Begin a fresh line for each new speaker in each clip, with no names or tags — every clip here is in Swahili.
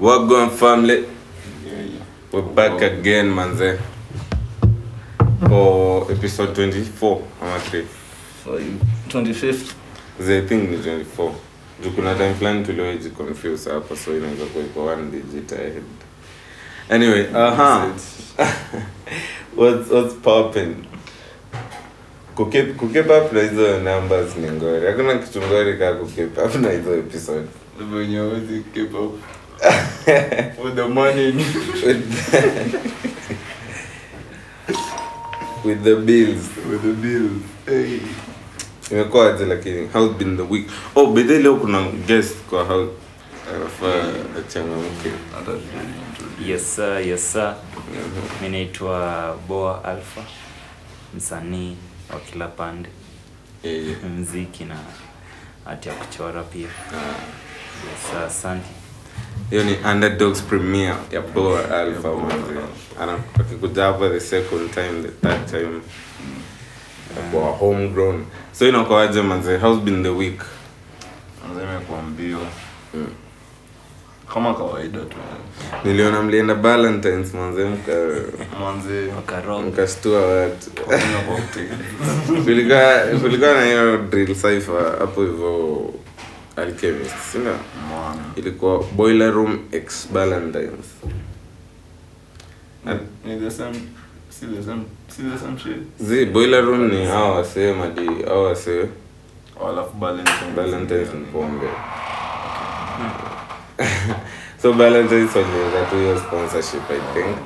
Wagwan family. We're back again, manze. For episode 24, ama 3.
25th.
I thing ni 24. Juu kuna time fulani tuliwaji confuse hapa so inaweza kuwa iko one digit ahead. Anyway, aha. what's what's popping? Kukip up na hizo numbers ni ngori. Hakuna kitu ngori kaa kukip up na hizo episode.
venye always up with the money.
with, with the bills
with the bills. Hey.
imekuwaje lakini how's been the week oh bedhe leo kuna guest kwa house achangamke
Yes sir, yes sir. Mi naitwa Boa Alpha, msanii wa kila pande,
Eh,
mziki na hati ya kuchora pia. Yes asante.
Hiyo ni underdogs premier ya boa alpha manzi akikuja hapa the second time the third time. Kwa homegrown. So inakuwaje manze? How's been the week?
Manze imekuwa mbio.
Mm.
Kama kawaida tu.
niliona mlienda valentines manze mka
Manze
mkashtua watu kulikuwa na hiyo drill cipher hapo hivyo alchemist
Mwana.
ilikuwa boiler room x valentines.
Ni the same si the same si the same shit.
zi boiler room ni hao wasee madi hao wasee.
Alafu
valentines. Ni pombe. So valentines waliweza tu hiyo sponsorship i think.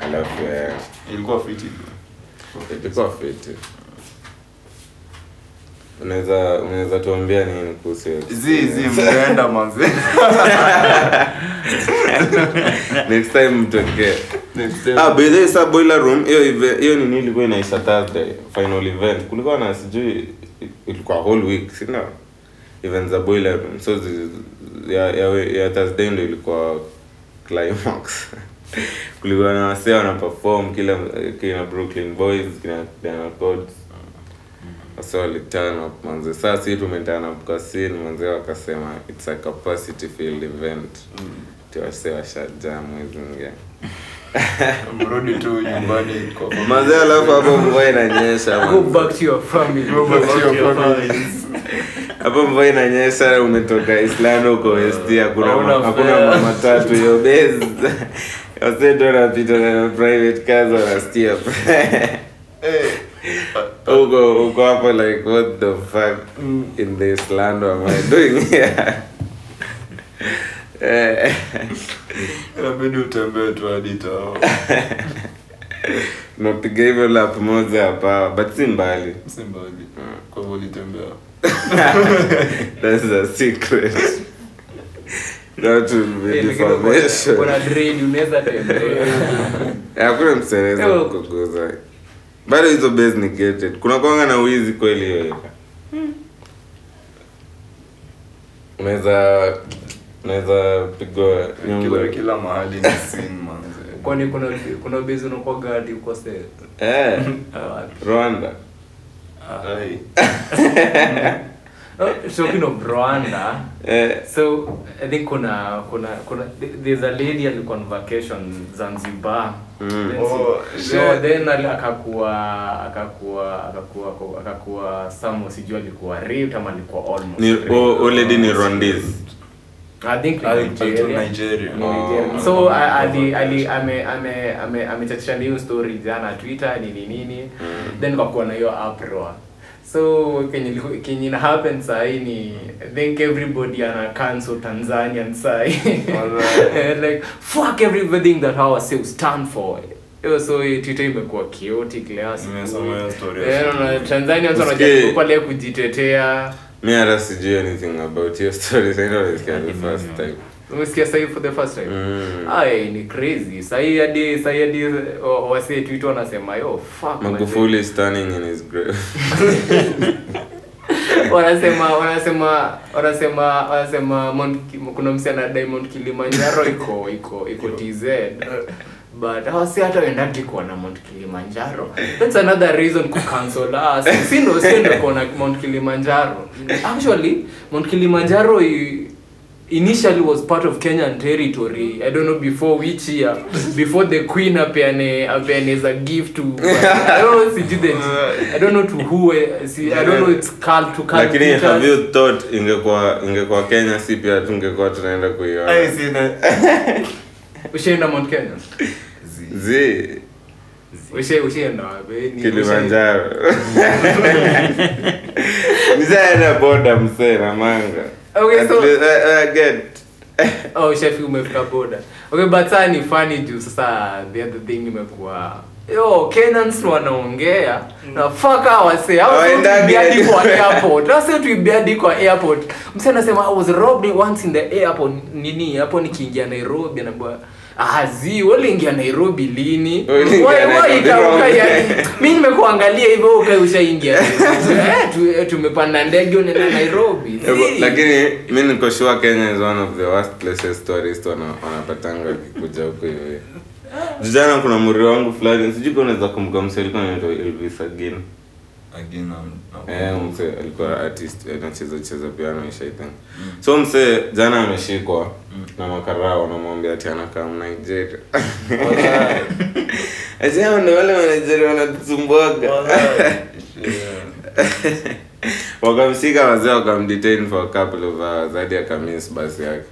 Alafu
Ilikuwa fiti.
ilikuwa fiti unaweza unaweza tuambia nini kuhusu hiyo?
Zi zi
next time mtokee. Ah by the way, sa boiler room hiyo hiyo nini ilikuwa inaisha thursday final event. Kulikuwa na sijui ilikuwa whole week sina event za boiler room. So zi, ya, ya, ya thursday ndo ilikuwa climax. Kulikuwa na wasee wana perform kila kina brooklyn boys kina kina Codes wase waliturn up manze saa si tumeturn up kwa scene manze wakasema it's a capacity field event. Tiwase washajaa mwezi mgeni
Mrudi tu nyumbani kwa
alafu hapo mvua inanyesha
Go back to your family.
Go back to your families.
hapo mvua inanyesha umetoka islando uko westi hakuna hakuna mama tatu yo base. Na private cars wanastia. Uko uko hapo like what the fuck in this land am I doing here? Eh,
Inabidi utembee tu hadi
napiga hivyo lap moja hapa but si mbali.
Si mbali. Kwa hivyo ulitembea.
that's a secret. That will be
Eh, unaweza tembea.
hakuna msereza kukuguza bado hizo base ni gated. Kuna kwanga na uizi kweli hiyo unaweza unaweza pigwa nyungu
Kila kila mahali ni manze.
kwani kuna kuna bezi unakuwa hadi uko set?
eh.
Ah.
Rwanda.
Ai.
No, talking of Rwanda
eh.
so i think kuna kuna kuna there's a lady alikuwa on vacation zanzibar
Mm.
Then
Oh,
then akakuwa akakuwa akakuwa akakuwa samo sijui alikuwa raped ama alikuwa almost
ni already ni Rwandese
I think
Ali-
Nigeria.
Nigeria.
Oh.
Nigeria. so a- ali ali ame ame ame hiyo story jana twitter nini nini then kakuwa na hiyo uproar so kenye nahapen kenye ina happen ni i think everybody ana cancel tanzanian like fuck everything that stand for. So twitter imekuwa chaotic leo Eh,
siku.
na Tanzania watu wanajaribu pale kujitetea.
Mi hata sijui anything about your story sasa ndio nasikia the first time
umesikia sahii for the first time?
Mm.
Ay, ni crazy. Sahii hadi sahii hadi wasee twitter wanasema yo fuck
Magufuli is standing in his grave.
Wanasema wanasema wanasema wanasema Mount kuna msichana Diamond Kilimanjaro iko iko iko TZ but hawasi hata wendaki kuwa na Mount Kilimanjaro that's another reason ku cancel us. Si ndo si ndo kuwa na Mount Kilimanjaro actually Mount Kilimanjaro i, initially was part of kenyan territory. I don't know before which year. Before the queen apeane apeane as a gift to i don't know sijui the i don't know to who see, i don't know it's called to call
lakini have you thought ingekuwa ingekuwa kenya si pia tungekuwa tunaenda
Ai,
kuiona
sina.
ushaenda mount kenya?
Zi.
Ushe ushaenda wapi?
Kilimanjaro. Mzee nisaenda boda mzee na manga
Okay, so-
uh, eh,
oh chef umefika boda okay but saa ni funny juu sasa the other thing imekuwa yo kenyans wanaongea na faka wase
Hawaendagi
tuibiadi
hadi-
kwa airport. Wase tuibiadi kwa airport mse anasema i was robbed once in the airport. Nini hapo nikiingia nairobi anaambia azi waliingia nairobi lini? Mi nimekuangalia hivyo uka ushaingia. Eh, tu- tumepanda ndege unaenda nairobi.
Eh, lakini mi nikoshua kenya is one of the worst places tourist wanapatanga wakikuja huko hivi. Jana kuna muri wangu fulani sijui unaweza kumbuka mse alikuwa anaitwa elvis agin mse alikuwa artist anacheza cheza piano mm. so mse jana ameshikwa na makarao wanamwambia ati anakaa mnigeria asema ndo wale manigeria wanatusumbuaga wakamshika wazee wakamdetain for a couple of hours. Hadi akamiss basi yake.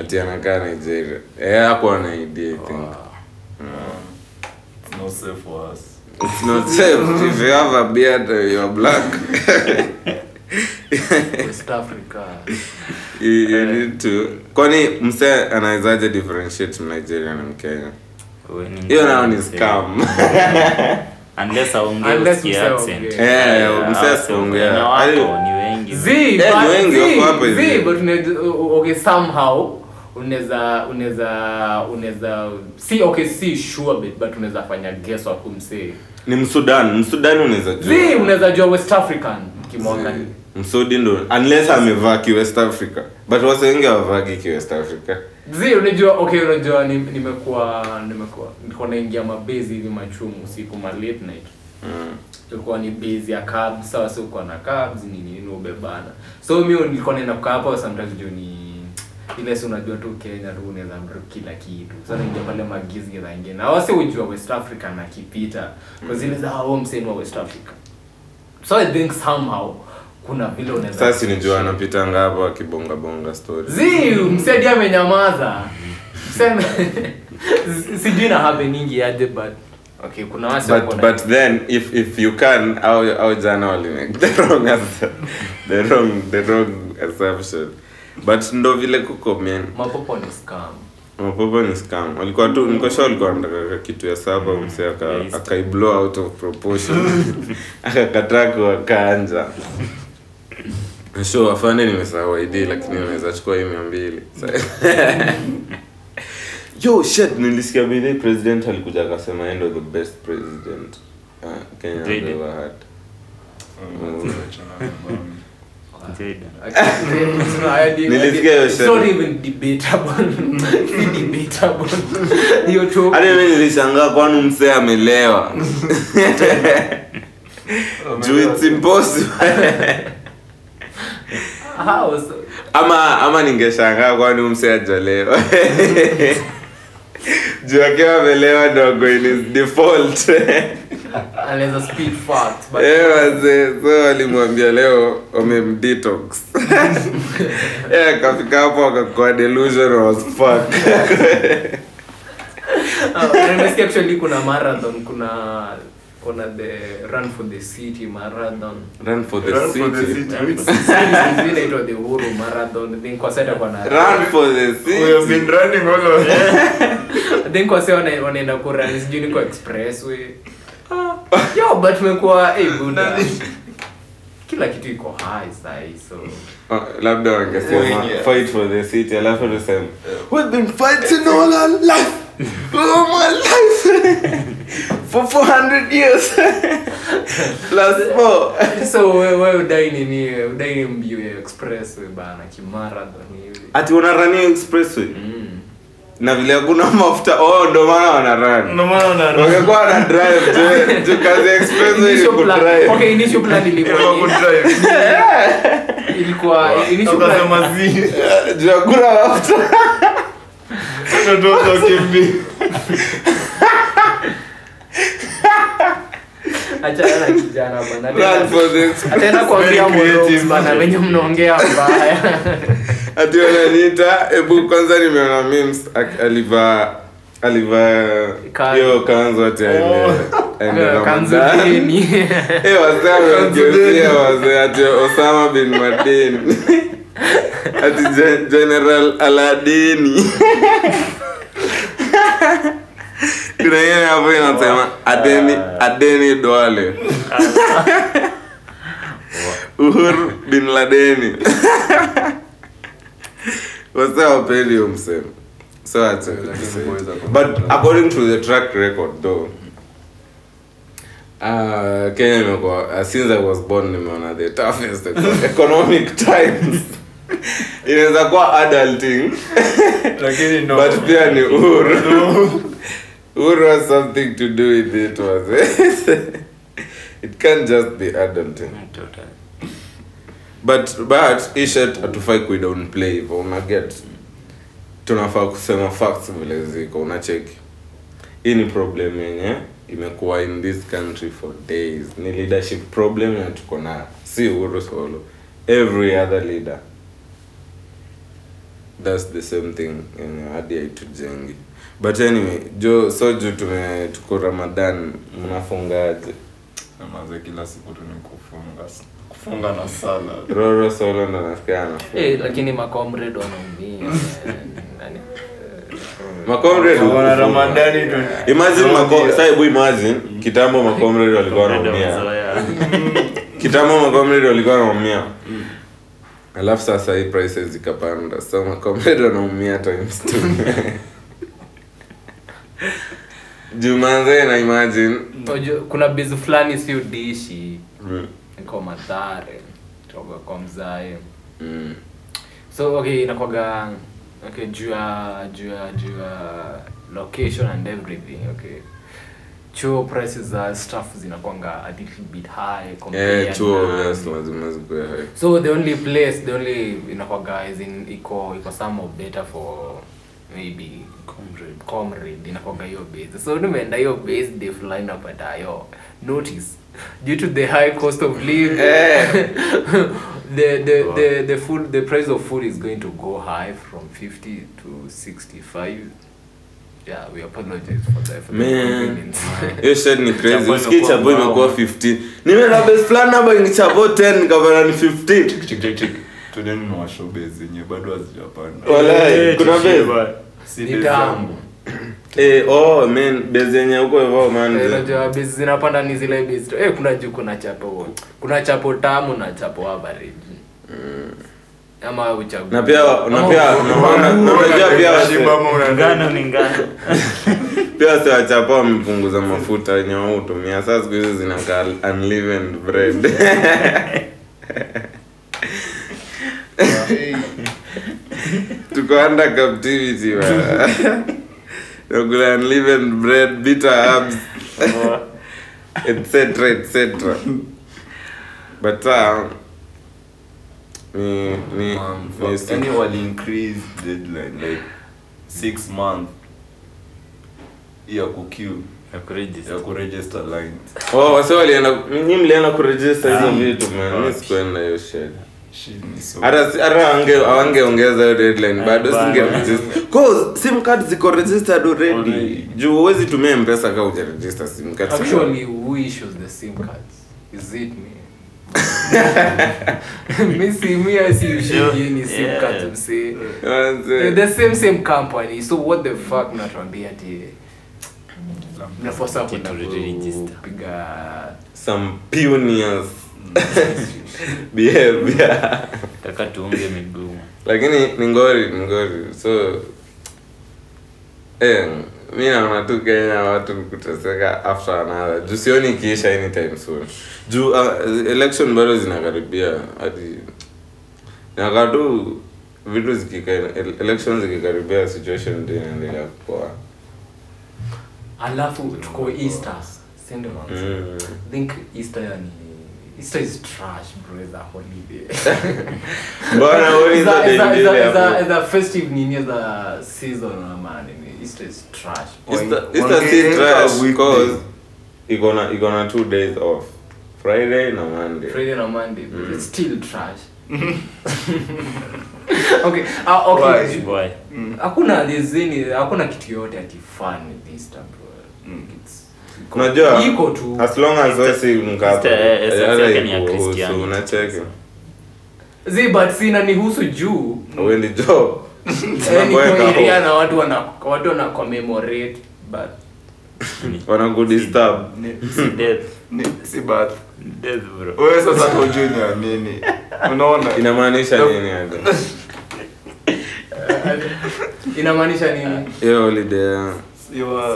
Ati anakaa nigeria. E, hakuwa na idea i think.
It's no safe for us.
It's not safe if you have a beard uh, you're black.
West africa.
You, you need to. Kwani mse anawezaje differentiate Nigeria na mkenya? Hiyo nao ni scam.
Unless aongee usikie accent.
Eh,
ni wengi.
Z,
Eh, ni wengi wako hapa
Z,
hivi.
but okay somehow unaweza unaweza unaweza si okay si sure bit but unaweza fanya guess wa kumsee.
Ni msudan. Msudani unaweza jua.
Si unaweza jua west african kimwangalia
msudi ndo unless amevaa ki west africa. But wase wengi hawavagi ki west africa.
Zi unajua okay unajua ni- nimekuwa nimekuwa nilikuwa naingia mabezi hivi machumu usiku ma late night.
Mm.
ilikuwa ni base ya cabs sawa si uko na cabs nini nini ubebana. So mimi nilikuwa naenda kukaa hapo sometimes juu ni ile si unajua tu Kenya tu unaweza mru kila kitu. Sasa ingia pale magizi za ingine. Na wase ujua West Africa na kipita. Kwa zile za hao msemo wa West Africa. So I think somehow kuna vile unaweza
sasa nijua anapitanga hapo akibonga bonga story.
Zi msedi amenyamaza. Sema sijui na happeningi aje but okay kuna wako
but but then if if you can au au jana wali make the wrong answer, the wrong the wrong assumption but ndo vile kuko man.
Mapopo ni scam.
Mapopo ni scam. Walikuwa tu niko sure walikuwa wanataka kitu ya saba mse akaiblow out of proportion. Akakataa kuwakanja sho afande nimesahau id lakini unaweza chukua hii mia mbili. Yo shit nilisikia bidhi president alikuja akasema endo the best president uh, kenya ever had.
Um,
hadi mi nilishangaa kwani msee amelewa? Juu it's impossible. Ama ama ningeshangaa kwani msee ajalewa juu akiwa amelewa dogo Eh, so walimwambia leo wamemdetox Eh, akafika hapo akakuwa delusion was fuck.
Actually kuna marathon kuna kuna the run for the city marathon.
Run for the
Run for the
city.
city.
Inaitwa the Uhuru marathon. Then kwa sasa itakuwa na
run for the city.
We have been running all over.
then kwa sasa wana- wanaenda kurun sijui ni kwa expressway. Yo but tumekuwa hey, buda kila kitu iko high sahi so.
Oh, labda wangesema
Wengi.
fight for the city alafu tuseme we've been fighting all our life all my life. For 400 years. Plus more
so wewe we udai nini? Udai ni mbio ya expressway bana kimarathon hivi?
Ati unarania expressway?
Mm.
na vile hakuna mafuta. Oh ndo maana wana run.
Ndio maana una-
wangekuwa wana drive juu- tu kazi expressway ni
ku
drive?
Okay, initial plan ilikuwa ni-
kudrive.
ilikuwa initial plan-
zi.
juu hakuna mafuta
Watoto wakimbia.
achana na kijana bana Ataenda-
for the express
ataenda kuambia Morocco bana wenye mnaongea mbaya.
Ati wananiita hebu kwanza nimeona memes alivaa alivaa hiyo kanzu ati aende
dini
Eh, wazee wamegeuzia wazee ati Osama bin Laden ati Gen- General Aladini kuna ingine hapo inasema Adeni Adeni Duale. Uhuru bin Ladeni. Wazee wapendi hiyo msemo so acha but according to the track record though Uh, Kenya imekuwa uh, since I was born nimeona the toughest economic times inaweza kuwa adulting.
Lakini no.
but pia ni uhuru uhuru has something to do with it was it? Can't just be adulting.
Totally.
but but hii shit hatufai kuidownplay hivyo. Unaget tunafaa kusema facts vile ziko. Unacheki hii ni problem yenye imekuwa in this country for days. Ni leadership problem na tuko nayo. Si uhuru solo. Every other leader that's the same thing. Yenye hadi haitujengi. But anyway jo so juu tume tuko ramadan mnafungaje?
Maze kila siku tu ni kufunga kufunga na sala
roro solo ndo nafikia anafunga
Eh, lakini macomrade wanaumia. Nani-
Macomrade
Wana. Ramadani tu.
Imagine mako sasa imagine kitambo macomrade walikuwa wanaumia. Kitambo macomrade walikuwa wanaumia alafu sasa hii prices zikapanda. So makomedo wanaumia times two. Jumanze na imagine.
Kuna bizu fulani si udishi
mm.
niko madhare. Toka kwa mzae.
Mm.
so okay inakwaga okay juu ya juu ya juu ya location and everything okay chuo prices za stuff zinakwanga a little bit high compared
yeah, chuo
na-
yes, lazima zikuwe high.
so the only place the only inakwaga is in iko iko some of better for maybe comrade comrade inakwaga hiyo base. So nimeenda hiyo base day fulani napata yo notice. Due to the high cost of living.
Eh.
the, the, the, the food the price of food is going to go high from 50 to 65 yeah we apologize for that for the
Man. hiyo shit ni crazy. Usikii
imekuwa
chapo imekuwa
mbao.
15 nimeenda base fulani hapa ni chapo 10 nikapata ni 15
Chik, chik, chik. Tudeni na washobe zenye bado hazijapanda.
Walai,
Eh,
kuna base?
Ni
days
eh oh man base yenye huko hivyo man.
Eh, unajua base zinapanda ni zile base. Eh kuna juu kuna chapo kuna chapo tamu na chapo average ama uchaguzi
na pia na pia unajua pia
ngano ni ngano.
Pia wachapa wamepunguza mafuta yenye wao hutumia. Saa siku hizi zinakaa unleavened bread. Tuko under captivity bana. nakula unleavened bread bitter herbs. Etc etc but uh, ni ni
Um,
ni
wali increase deadline like six month ya kuqueue
ya kuregister.
oh walienda nyi mlienda kuregister hizo
Ah.
vitu man. Sikuenda hiyo shit. Hata si- hata awangeongeza hiyo deadline bado
Ah,
singe
bado.
cause sim card ziko registered already.
Already.
juu huwezi tumia mpesa kama uja register sim card.
Actually who issues the sim cards. Is it me mi si mi asi ushindi ni
Yeah.
cut msi
Manze.
the same same company. So what the fuck natuambia ati? Nafosa kwenda
Kitu register.
kupiga
some pioneers behavior.
Taka tuunge miguu.
Lakini ni ngori ni ngori. So eh, mi naona tu kenya watu kuteseka after another. Juu sioni ikiisha anytime soon. Juu uh, election bado zinakaribia. Hadi nakaa tu vitu zikika election zikikaribia situation ndio inaendelea kukoa
alafu tuko easter si?
Mm.
Think easter yani easter is trash bro a holiday.
Bwana, what is the
is a- festive nini as a season nini easter is trash
Easter- Easter si trash
because weekday.
cause iko na two days off friday na monday
friday na monday
Mm.
it's still trash okay uh, okay
Why?
Why?
hakuna dizini hakuna kitu yote ati fun with easter bro
Mm.
It's-
unajua
iko tu
as long as wesi mkapo
Easter, eh, essence
hata
yake ni ya
ikuhusu,
Christianity.
zi but sina nihusu juu
job
Eh,
home.
na watu wana watu wana commemorate but
wanakudisturb
Si death.
si bath
Death, bro.
wewe sasa hujui ni nini unaona
inamaanisha nini hadi
inamaanisha nini
hiyo holiday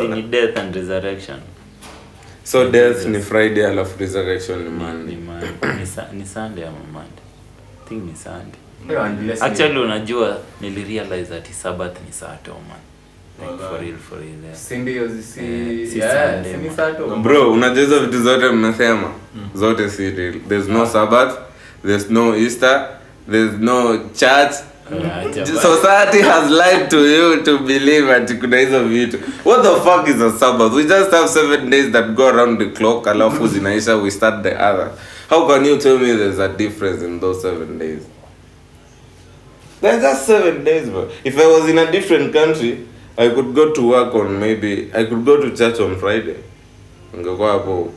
Si ni death and resurrection.
so death ni friday alafu resurrection ni
Ni-
monday
ni Mon- ni ni Sunday ama Monday. I think ni Sunday. Actually unajua nilirealize ati Sabbath ni Sato man. Like for real for real. Yeah.
si ndio si
si
yeah,
Sunday,
si sato
bro unajua vitu zote mmesema? Zote si real. There's no sabbath there's no easter there's no church.
Yeah,
society has lied to you to believe ati kuna hizo vitu. What the fuck is a sabbath? We just have seven days that go around the clock alafu zinaisha we start the other. How can you tell me there's a difference in those seven days They're just seven days, bro. If I was in a different country, I could go to work on maybe I could go to church on Friday. Ngekuwa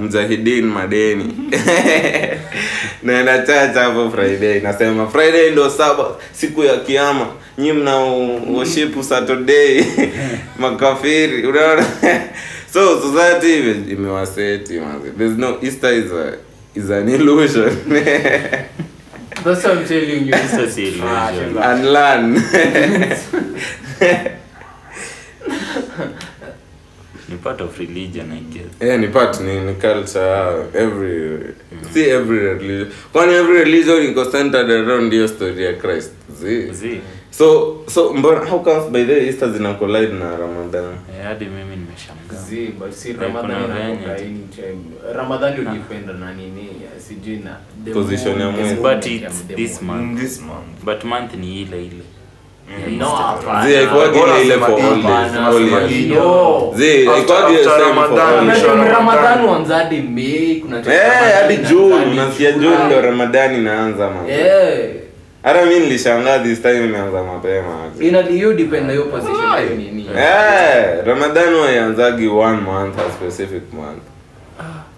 mjahidin madeni. Naenda church hapo Friday. Nasema Friday ndo saba siku ya kiama, Nyi mna worship Saturday. Makafiri. Unaona? so society ime- imewaseti. There's no Easter is a is an illusion.
That's what I'm telling you
It's
just
illusion.
and learn.
Ni part of religion I guess.
yeah, ni part ni, ni culture every see every religion kwani every religion iko centered around hiyo story ya Christ See?
Zi.
So so mbona how comes by the Easter zina collide na Ramadan
Eh, hadi mimi nimeshangaa.
Zi, but si
Like,
Ramadhani
kuna
inakuwa
venye.
anytime. Ramadhani na nini sijui na the
Position ya
moon, the
mwezi.
moon
But it's
the
this
moon.
month.
in this month
But month ni ile ile. Ya
No, hapana.
zi haikuwagi
Bora
ile ile
sema
for
hii,
all days
hapana,
all
sema
years
hii.
No.
zi
After-
haikuwagi
after
same for
Ramadan,
all
Kuna
days
Mwisho wa
time
Ramadhani.
Ramadhani huanza hadi Mei, kuna time
eh
Ramadhani
hadi
inaanza hadi
unasikia June ndo Ramadan inaanza man
Eh,
hata mi nilishangaa this time imeanza mapema
ina hiyo depend na hiyo position hiyo nini.
Eh, Ramadan waianzagi one month a specific month.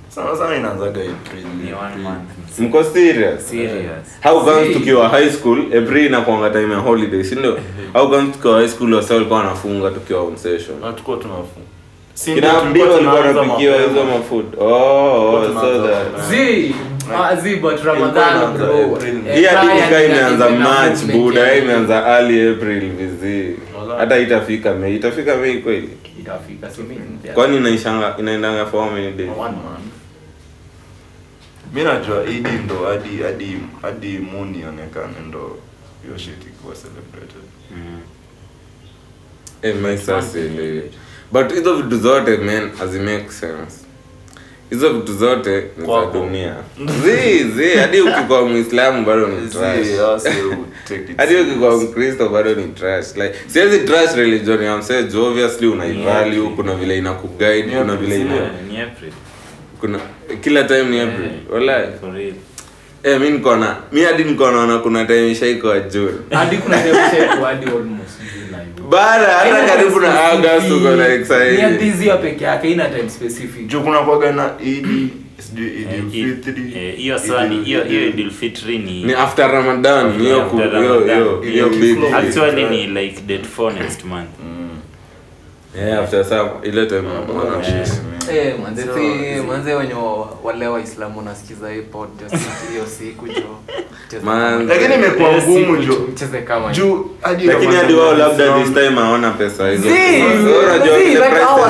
sana sana inaanzaga April
Ni one month.
Mko serious?
Serious.
How comes tukiwa high school, April inakuanga time ya holiday, si ndio? How comes tukiwa high school wasa walikuwa wanafunga tukiwa on session?
hatukuwa tunafu Si ndio
walikuwa wanapikiwa hizo mafood. Oh, oh, so that.
mapema.
Ah, eh,
Hii imeanza
mach
March buda, imeanza early April vizi. Hata itafika Mei, itafika Mei kweli.
Itafika.
Kwani inaishanga inaendanga for how many days?
Mi najua idi ndo hadi hadi hadi moon ionekane ndo hiyo shit ikuwa celebrated
Mm.
Eh, my sasa. But hizo vitu zote man hazimake sense. Hizo vitu zote ni za dunia. Zi, zi, hadi ukikuwa Muislamu bado ni trash.
It
Hadi ukikuwa. Mkristo bado ni trash. Like siwezi trash religion ya msee juu obviously unaivalue, kuna vile inakuguide, kuna vile ina kuna kila time ni April.
Real.
Eh, mimi niko na mimi hadi niko naona kuna time ishaikuwa June.
hadi kuna time shape hadi almost.
Bara hata karibu na August uko like
peke yake ina time specific.
Juu kuna kwaga na idi
Eh, eh, hiyo ni hiyo hiyo ni
Ni after Ramadan, hiyo hiyo hiyo
actually ni like date 4 next month.
Yeah, after.
Eh, manze
So,
si manze wenye wale waislamu hii podcast hiyo siku jo kama-
lakini imekuwa ngumu jo
cheze kama
juu hadi
lakini hadi wao labda this time hawana pesa hizo. Unajua
like
prices
our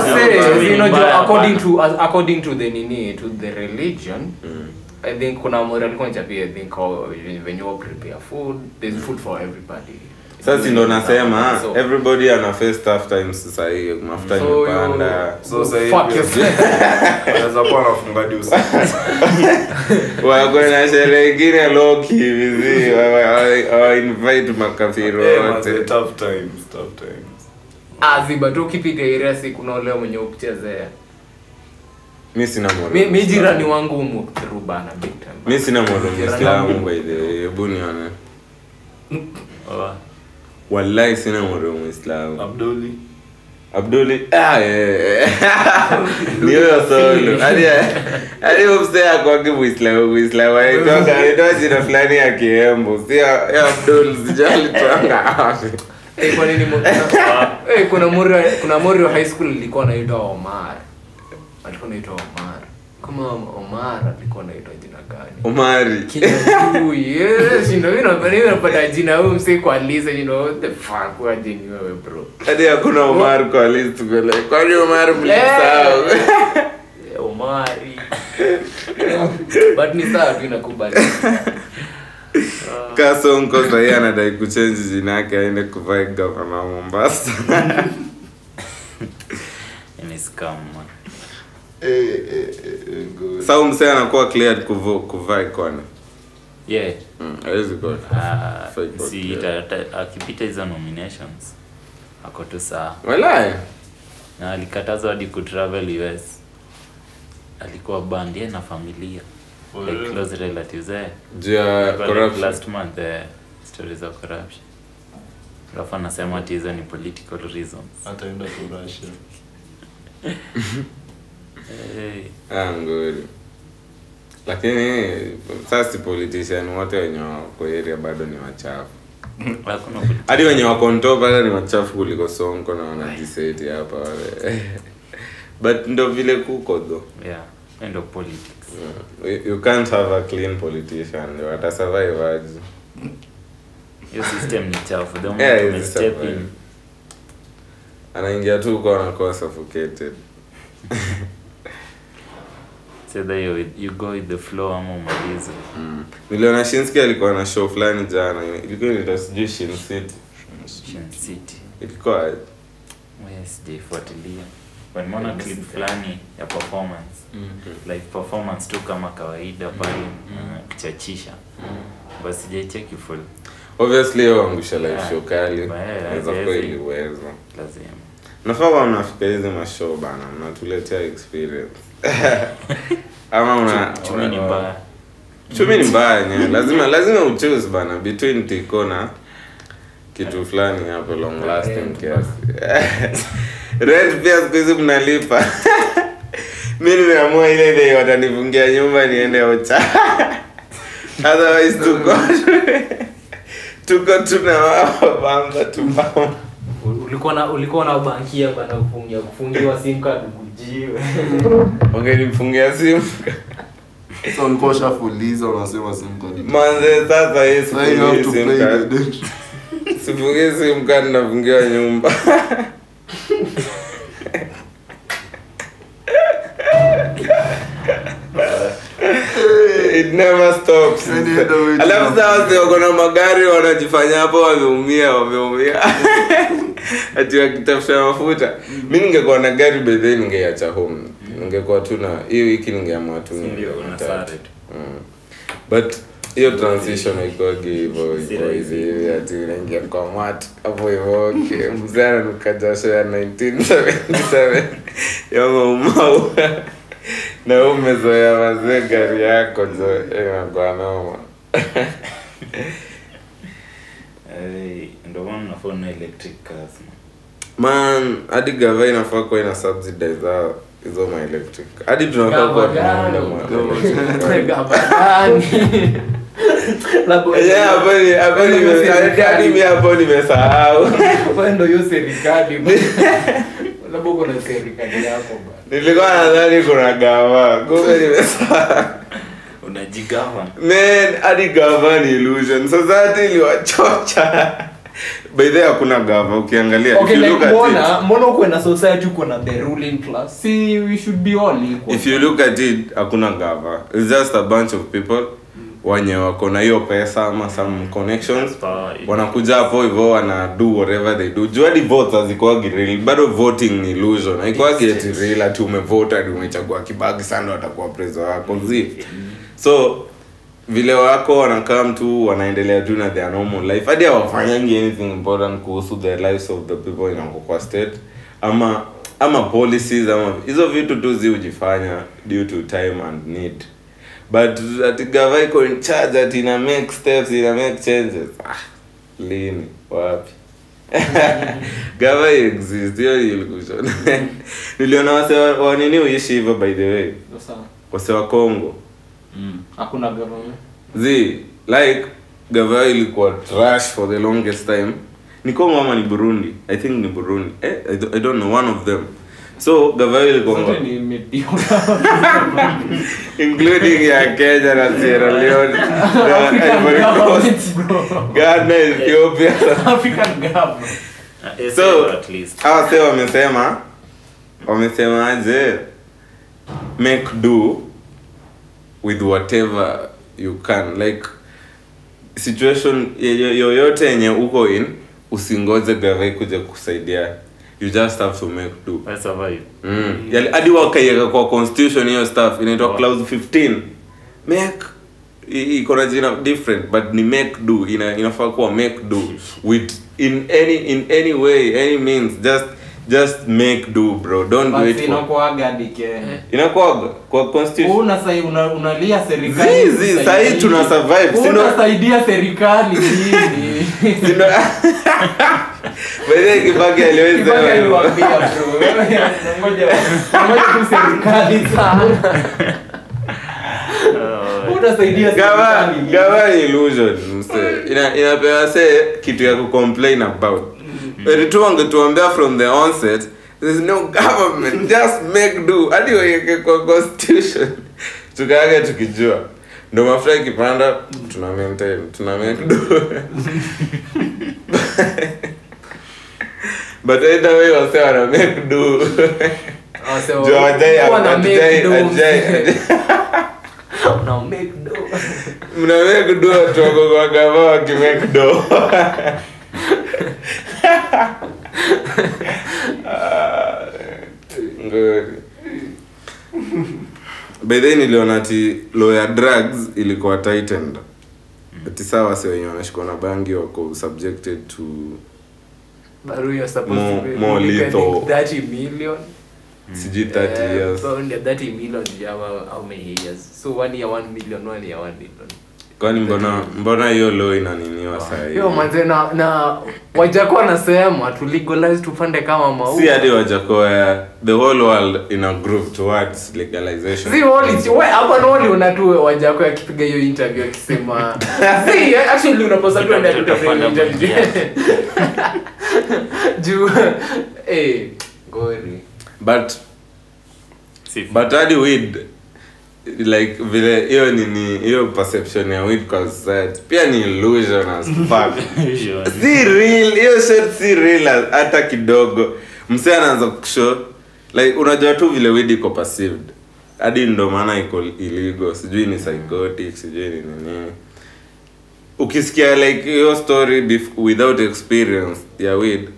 now.
you know, according to according to the nini to the religion
Mm.
I think kuna mori alikuwa nichapia I think how when you prepare food there's food for everybody
sasa ndo nasema
So-
everybody ana face tough times sasa hiyo mafuta
So
imepanda.
So sasa hivi-
fuck yourself.
Anaweza kuwa anafunga hadi
wako na sherehe ingine loki hivi wa invite makafiri
Eh,
wote.
tough times, tough times.
aziba tu ukipita area si kuna ule mwenye ukuchezea
mi sina
mi jirani wangu umu bana big time.
Mi sina moro
Jirani
mwislamu by the way hebu nione wallahi sina moro mwislamu
Abduli.
solo hadi msee akwagi jina fulani ya kiembu. Sio ya abdul sijali twanga
kwa nini mo- kuna mori kuna mori wa high school alikuwa anaitwa Omar. Alikuwa anaitwa Omar. Kama Omar alikuwa anaitwa jina gani napata jina huyu msee kwa list, you know, the fuck, waje ni wewe bro.
hadi hakuna umar kwa list vile kwani umar mlisahau
Eh, Omari. But ni sawa tu inakubali.
kasonko sahii anadai kuchenji jina yake aende kuvaa gavana wa mombasa
ni scam man.
Eh, eh, eh, eh, good.
sau msee anakuwa cleared kuvo- kuvaa
yeah
Mm, hawezi kuwa.
Ah,
Fake
si
book,
ita- ita- akipita hizo nominations ako tu saa
Walai.
na alikatazwa hadi kutravel us alikuwa band ye na familia
Oh,
like close relatives eh.
juu ya
Ilikuwa like
corruption
last month eh, stories of corruption alafu anasema ati hizo ni political reasons
Ataenda.
hey.
Ah, ngori lakini sasa si politician wote wenye wako area bado ni wachafu. Hadi wenye wako hata ni wachafu kuliko sonko na wanajiseti hapa wale. But ndo vile kuko tho
yeah end of politics.
You, you can't have a clean politician ndio atasurvive aje.
Your system ni chafu. The moment
Yeah, you
step in.
Anaingia tu kwa anakuwa suffocated
that you, you go with the flow ama umalize.
Mm. niliona shinski alikuwa na show fulani jana ilikuwa inaitwa sijui shin city.
Shin City.
Ilikuwa aje?
Sijaifuatilia nimeona clip fulani ya performance like performance tu kama kawaida pale uh, kuchachisha but sijaicheki full.
Obviously hiyo angusha live show kali. Naweza kuwa iliweza
lazima.
Nafaa kuwa mnafika hizi mashow bana mnatuletea experience ama una
chumi ni mbaya.
Chumi ni mbaya nye lazima lazima uchoose bana. Between tiko na kitu fulani hapo long lasting kiasi. Rent pia siku hizi mnalipa. Mi nimeamua ile day watanifungia nyumba niende ocha otherwise tuko tuko tuna wao bamba tubamba
ulikuwa na ulikuwa na bankia bana kufungia kufungiwa sim card kujiwe
wangenifungia simu
So ulikuwa ushafuliza unasema sim card.
manze sasa hii
Now you have to
sifungi
play
sim
the
card
date.
sifungi card nafungiwa nyumba it never stops. Alafu wako na magari wanajifanya hapo wameumia wameumia. Ati wakitafuta mafuta. Mi ningekuwa na gari bedhe, ningeacha home. Ningekuwa tu na hiyo wiki ningeamua tu Mm. but hiyo transition haikuwagi hivyo hivyo hivi hivi ati unaingia kwa mwat hapo hivyo mzee ananuka jasho ya 1977 ya maumau na wewe umezoea mazee gari yako jo inakuwa noma
Eh, ndio maana nafaa na electric cars
man. Hadi gava inafaa kuwa ina subsidize hao hizo ma electric hadi tunafaa kuwa hapo nimesahau
ndo hiyo serikali labda uko na serikali yako
nilikuwa nadhani kuna gava. Kumbe nimesahau
unajigawa
man hadi gava ni illusion. Society iliwachocha. By the hakuna gava. Ukiangalia
okay
if you
like
look at
mbona mbona uko na society uko na the ruling class? See we should be all equal.
If you look at it hakuna gava. It's just a bunch of people wenye wako na hiyo pesa ama some connections wanakuja hapo hivyo wana do whatever they do. Juadi votes hazikuwagi real. Bado voting ni illusion. Eti real ati umevote hadi umechagua kibagi sana watakuwa preso wako zi. so vile wako wanakaa mtu wanaendelea tu na their normal life. Hadi hawafanyangi anything important kuhusu the lives of the people in state. Ama ama policies ama hizo vitu tu zi hujifanya due to time and need but ati gava iko in charge ati ina make steps ina make changes. Ah, lini? Wapi? Gava exist hiyo ni niliona wase wa- wa uishi hivyo by the way? Wase wa Congo
mm, hakuna government
zi like gava ilikuwa trash for the longest time. Ni Congo ama ni Burundi? I think ni Burundi. Eh, I, I don't know one of them so gava ilikuwa including ya Kenya na Sierra Leone. Na Ivory Coast. Ghana Ethiopia.
African government.
So hawa se wamesema wamesemaje? Make do with whatever you can. Like situation yoyote yenye uko in usingoje gavai kuja kusaidia you just have to make do.
I survive.
Mm. Yali- hadi wakaiweka kwa constitution hiyo stuff inaitwa
Wow.
clause 15 make iko na jina different but ni make do. Ina, inafaa kuwa make do. With in any in any way any means just just make do bro. Don't
But
do
it inakuaga dike
inakuaga kwa constitution
una sai una, unalia serikali
Zizi, sai tuna survive,
unasaidia serikali nini
Kibaki illusion ina inapewa se kitu ya kucomplain about. Mm. tu wangetuambia from the onset there's no government just make do. Hadi waweke kwa constitution. Tukaage tukijua ndo mafuta ikipanda tuna maintain tuna make do. But either way wase wana make do. Mna make Ah, ngori by then niliona ati law ya drugs ilikuwa tightened ati saa wase wenye wanashikwa na bangi wako subjected to
But we are supposed
More-
to be
more
depending
lethal.
30 million.
sijui 30 years
so only 30 million you have how- how many years? So one year 1 million, one year 1 million.
Kwani mbona mbona hiyo law inaniniwa saa hii
Yo manze na na wajako wanasema tu legalize tupande kama maua.
si hadi wajakoya the whole world in a group towards legalization
Si wali si we hapa no wali unatu wajako akipiga hiyo interview akisema si actually unaposa tu
ndio
tutafanya interview. Juu eh gori.
but
Si-
but hadi weed like vile hiyo nini hiyo perception ya weed kwa society pia ni illusion as fuck. Si real hiyo shit si real hata kidogo. Msee anaanza kushow. Like unajua tu vile weed iko perceived. Hadi ndo maana iko iligo sijui ni psychotic sijui ni nini. Ukisikia like hiyo story without experience ya weed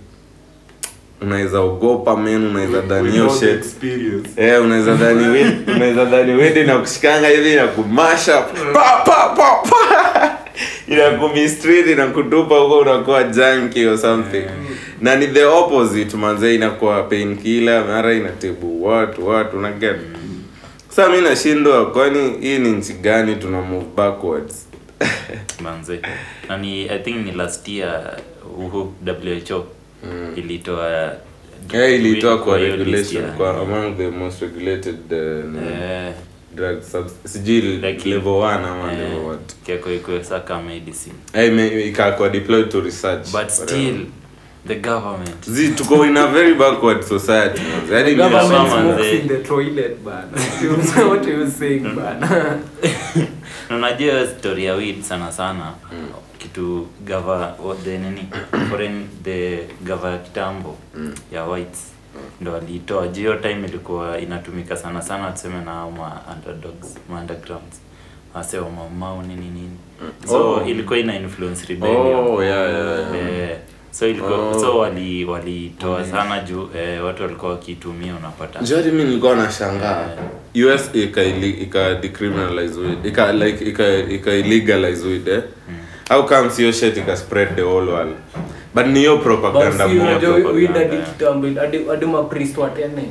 unaweza ogopa men unaweza dhani hiyo shit. Eh, unaweza dhani unaweza dhani weed inakushikanga hivi inakumasha pa pa pa pa. Inakumistreet inakutupa huko unakuwa junkie or something. Na ni the opposite manze inakuwa painkiller mara inatibu watu watu na get. Sa mi nashindwa kwani hii ni nchi gani tuna move backwards?
Manze. Na ni i think ni last year uhu who ilitoa
yeah, ilitoa kwa
list
regulation kwa among the most regulated uh,
yeah.
drug subs- sijui
Like-
level 1 ama
yeah.
level what
keko iko saka medicine
Eh, ime- ikakuwa deployed to research
but
Whatever.
the government
Zi, tuko in a very backward society manze. Yaani ni-
Government
smokes in the toilet bana. What you saying bana?
Na unajua story ya weed sana sana kitu gava the nini foreign the gava ya kitambo ya whites. Ndo aliitoa juu hiyo time ilikuwa inatumika sana sana tuseme na ma underdogs ma undergrounds. Wase wa mamau nini nini. So
Oh.
ilikuwa ina influence rebellion.
Oh, yeah, yeah, yeah.
Eh, so ilikuwa
Oh.
so wali walitoa sana juu eh, watu walikuwa wakitumia unapata.
Jadi mi nilikuwa nashangaa. US ika ili- ika decriminalize weed. Ika like ika ika illegalize weed eh. How come sio shit ika spread the whole world? But ni hiyo propaganda moja
hadi mapriest watene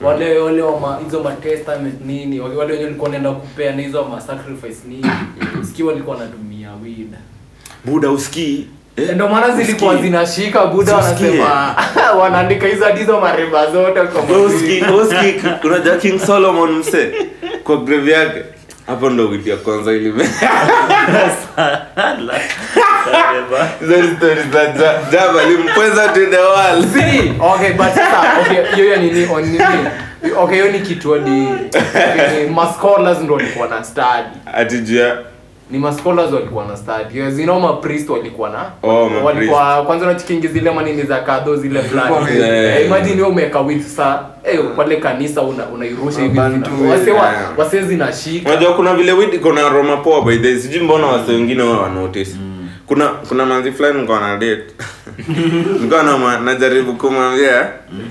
wale wale wa ma- hizo ma testament nini wale wale wenye walikuwa wanaenda kupeana hizo ma sacrifice nini. Siki walikuwa wanatumia weed.
Buda usikii?
Ndio maana zilikuwa zinashika buda wanasema wanaandika hizo hadi hizo mariba zote
unajua King Solomon mse kwa grave yake. Hapo ndo wiki ya kwanza ilime hizo ni stories za Ja- limpweza to the world.
See, okay but sasa okay hiyo ya nini okay hiyo ni kitu ni mascolas ndo walikuwa na study.
Ati juu ya
ni mascholars walikuwa na study. Yes, you know ma priest walikuwa na
Oh,
walikuwa kwanza unachikingi zile manini za kadho zile fulani
Yeah.
Eh, imagine wewe umeweka wit sa eh pale kanisa una unairusha hivi wase wa wase zinashika.
Unajua kuna vile wid kuna Roma poa by the sijui mbona wase wengine wao wanotice. Kuna kuna manzi fulani nilikuwa na date. Na najaribu kumwambia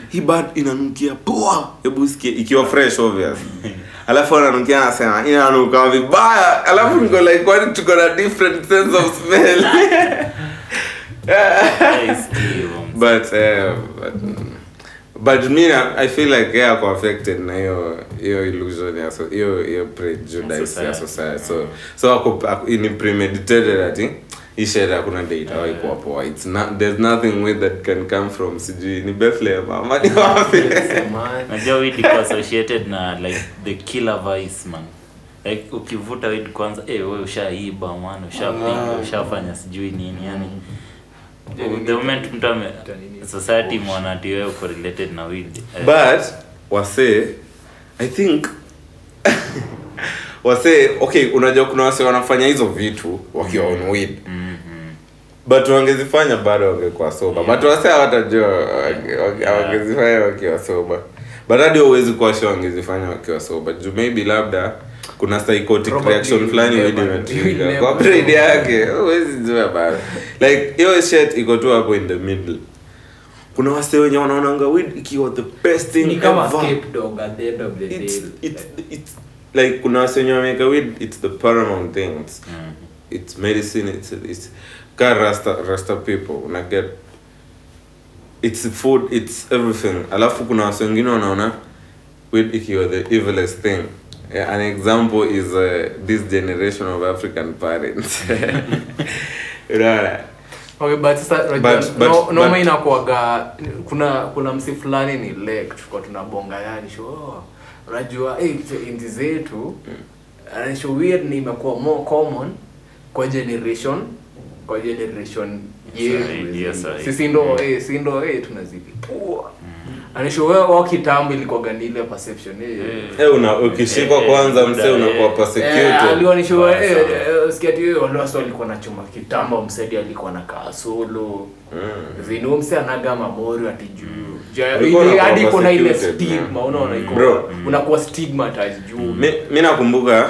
hii bad inanukia poa. Hebu sikie ikiwa fresh obvious alafu ananukia anasema inanuka vibaya. Alafu niko like kwani tuko na different sense of smell? But uh, but, but me i feel like yeah ako affected na hiyo hiyo illusion ya so- hiyo hiyo prejudice ya
Society.
society. So so ako ako- ni premeditated ati hii shit hakuna date hawai kuwa poa it's not there's nothing with that can come from sijui ni Bethlehem ama ni wapi
najua weed iko associated na like the killer vice man. Like ukivuta weed kwanza eh wewe ushaiba man. Ushapiga ushafanya sijui nini yani. The moment mtu ame society mwana ati wewe uko related na weed eh,
but wase i think wase okay unajua kuna wase wanafanya hizo vitu wakiwa on weed. But wangezifanya bado wangekuwa soba but wase hawatajua wangezifanya yeah. wakiwa soba but hadi wawezi kuwasha wangezifanya wakiwa soba juu maybe labda kuna psychotic reaction fulani kwa brain yake huwezi jua bado. Like hiyo shit iko tu hapo in the middle. Kuna wase wenye wanaonanga weed ikiwa the best thing
ni kama
ever.
Scapegoat at the end of the
it's, it's, it's like kuna wenye wameka weed it's the paramount thing. It's,
mm.
it's medicine it's, it's ka rasta, rasta people una get it's food it's everything. Alafu kuna wengine wanaona weed ikiwa the evilest thing. Yeah, an example is uh, this generation of african parents. Unaona?
Okay, but sasa
But- but-
no- noma
but-
inakuwaga kuna kuna msi fulani ni lake tulikuwa tunabonga yani sho oh, unajua eh, inzi zetu mm. weird ni imekuwa more common kwa generation kwa generation yetu sisi ndo eh, si ndo hey, tunazilipua anisho kitambo ilikuwa gani ile perception eh,
Eh, una ukishikwa
Eh,
kwanza
eh,
mse unakuwa
eh,
persecuted
walikuwa na chuma kitambo msedi alikuwa na kaa solo vinu mse anaga mamori ati juu. Hadi kuna ile stigma unaona iko unakuwa stigmatized juu.
Mi, mi nakumbuka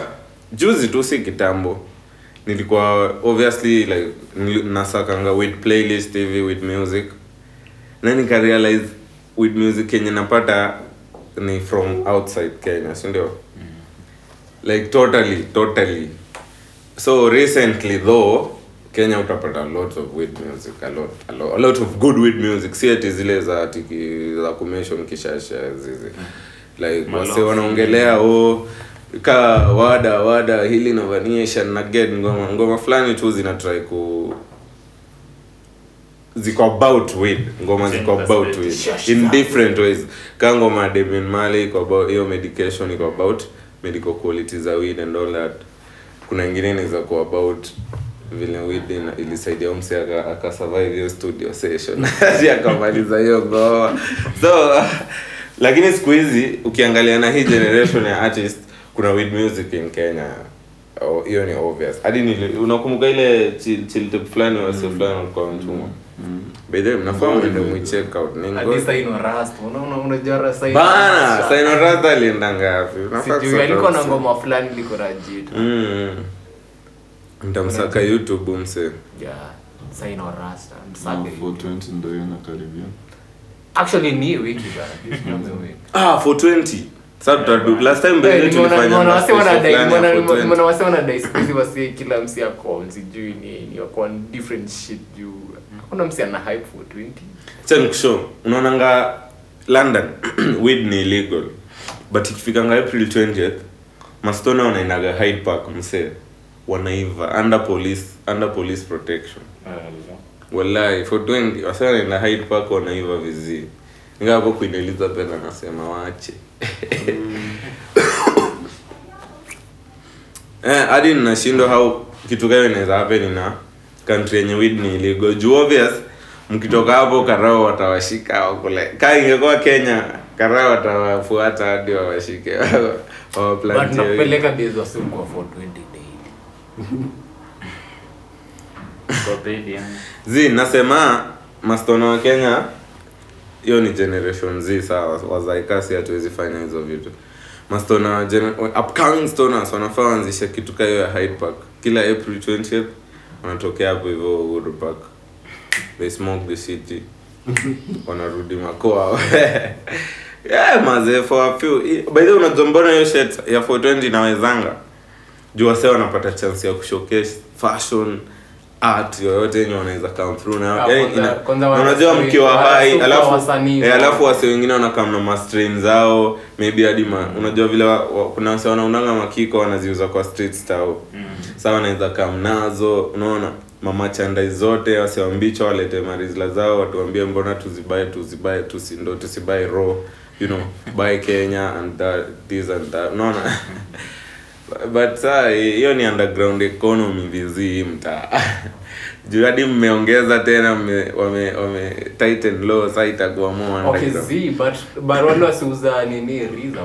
juzi tu si kitambo nilikuwa obviously like nasakanga with playlist hivi with music. Na nikarealize with music kenye napata ni from outside kenya sindio like totally totally. So recently though kenya utapata lot of weed music a lot, a lot, a lot of good weed music. Si ati zile za tiki za kumeshon kishasha zizi. Like wase wanaongelea o ka wada wada hili na vaniation ngoma. Ngoma fulani tu zinatry ku ziko about win ngoma ziko about
perspective.
in different ways. Ka ngoma Damian Marley iko about hiyo medication iko about medical quality za weed and all that. Kuna ingine inaweza za ku about vile weed ilisaidia umse aka, aka survive hiyo studio session. Hadi akamaliza hiyo ngoma. So lakini siku hizi ukiangalia na hii generation ya artist kuna weed music in Kenya. Oh, ni obvious. Hadi unakumbuka ile chill chill fulani wase fulani walikuwa wametumwa by the way mnafaa mwende mwicheck out ni
Hadi
ngo-
Saino Rust, unaona unajua Saino
bana
Rust.
Saino Rasta alienda ngapi?
Alikuwa na ngoma fulani liko na jita
mtamsaka youtube mse.
Yeah Saino Rasta msake
420 ndo hiyo nakaribia
actually ni wiki bana. This coming week.
Ah 420 sasa tutadu last time by
nimeona-
tulifanya
nimeona wase
special
wanadai-
fulani ya
nimeona-
420.
nimeona wase wanadai siku hizi wase kila msi ako sijui nini wako different shit juu hakuna msi ana hype for 20
Acha nikushow unaonanga london weed ni illegal. But ikifikanga april 20th mastona wanaendaga hyde park msee. Wanaiva. Under police under police protection. Walai for 20 wasa wanaenda hyde park wanaiva vizii ingawa hapo queen elizabeth anasema waache. Eh hadi ninashindwa how kitu kayo inaweza happen na country yenye ni juu obvious mkitoka hapo karao watawashika wakule kaa ingekuwa kenya karao watawafuata hadi wawashike.
But
wawaplantie weed.
nakupeleka kwa 420 daily.
Kwa pedi, yani.
zi nasema mastona wa kenya hiyo ni generation z sawa. Wazaikasi hatuwezi fanya hizo vitu. Mastona upcoming stoners wanafaa waanzishe kitu ka hiyo ya Hyde Park. Kila april 20th wanatokea hapo hivyo uhuru park. They smoke the city. Wanarudi makoa. Yeah, mazee for a few by the way unajua mbona hiyo shirt ya 420 inawezanga? Juu wase wanapata chance ya kushowcase fashion art yoyote yenye wanaweza come through na yani unajua mkiwa hai alafu eh, alafu wase wengine wanakam na mastrain zao maybe hadi ma, unajua vile wa, wa, kuna wase wanaunanga makiko wanaziuza kwa street style saa wanaweza kam nazo unaona mamachandai zote wasiwambicho walete marizla zao watuambie mbona tuzibae tuzibae tusindo tusibae raw you know buy kenya and that, this and that unaona but saa hiyo ni underground economy vizi mtaa. Juu hadi mmeongeza tena mme, wame, wame tighten law saa itakuwa more
okay
underground.
but but wale wasiuza nini riza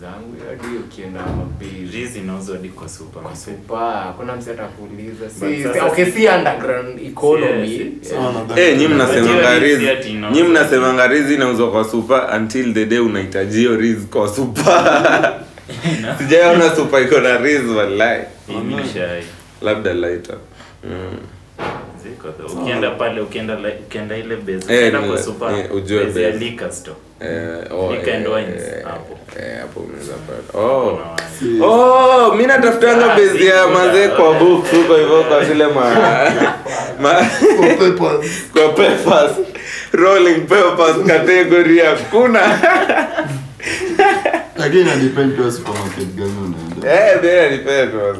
zangu hadi ukienda mabei
Rizi inauzwa hadi kwa super
kwa supa kuna msi atakuuliza. Si, okay
si-
si underground economy.
Si- si-
Yeah.
Eh, nyi mnasemanga nyi mnasemanga riz inauzwa kwa super. until the day unahitaji hiyo riz kwa super sijaona supa iko na wallahi. Labda lighter. Mm.
Ziko though. ukienda pale ukienda like- ukienda ile base.
Eh,
ukienda kwa super
eh, ujue
base ya liquor store.
Eh, oh,
Liquor and
eh,
wines,
eh,
hapo.
eh, hapo unaweza pata. Oh. Oh, mi natafutanga bezi ya
mazee
kwa book huko hivyo kwa zile ma, ma kwa papers rolling papers category hakuna
lakini inadepend pia supermarket gani unaenda?
Eh there depend was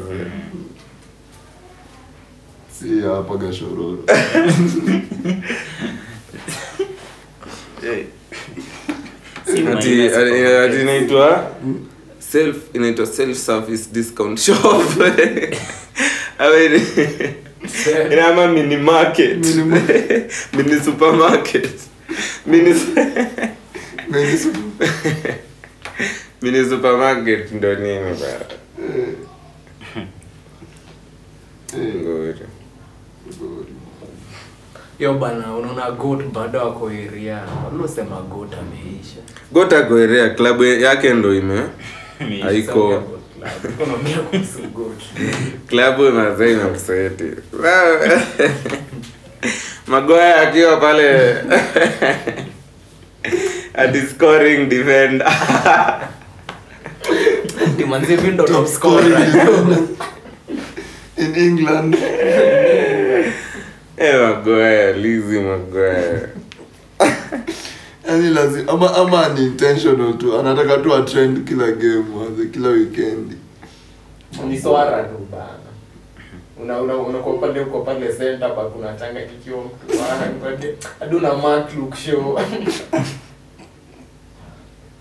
si hapa gashororo
ati ati- inaitwa? Self inaitwa self service discount shop. Awe inama mini market. Mini supermarket. Mini
mini super-
mini supermarket ndo nini bana? Ngori.
yo bana unaona got bado ako area. Walosema got ameisha?
Gota goerea klabu yake ndo ime. Haiko. Klabu mazee imemseti magoya akiwa pale. Ati scoring defender
Top
scorer.
in england.
Eh,
yani lazima ama ama ni intentional tu anataka tu atrend kila game waze kila weekend.
Ni swara tu bana. Una una unakuwa pale uko pale center hadi una mark look show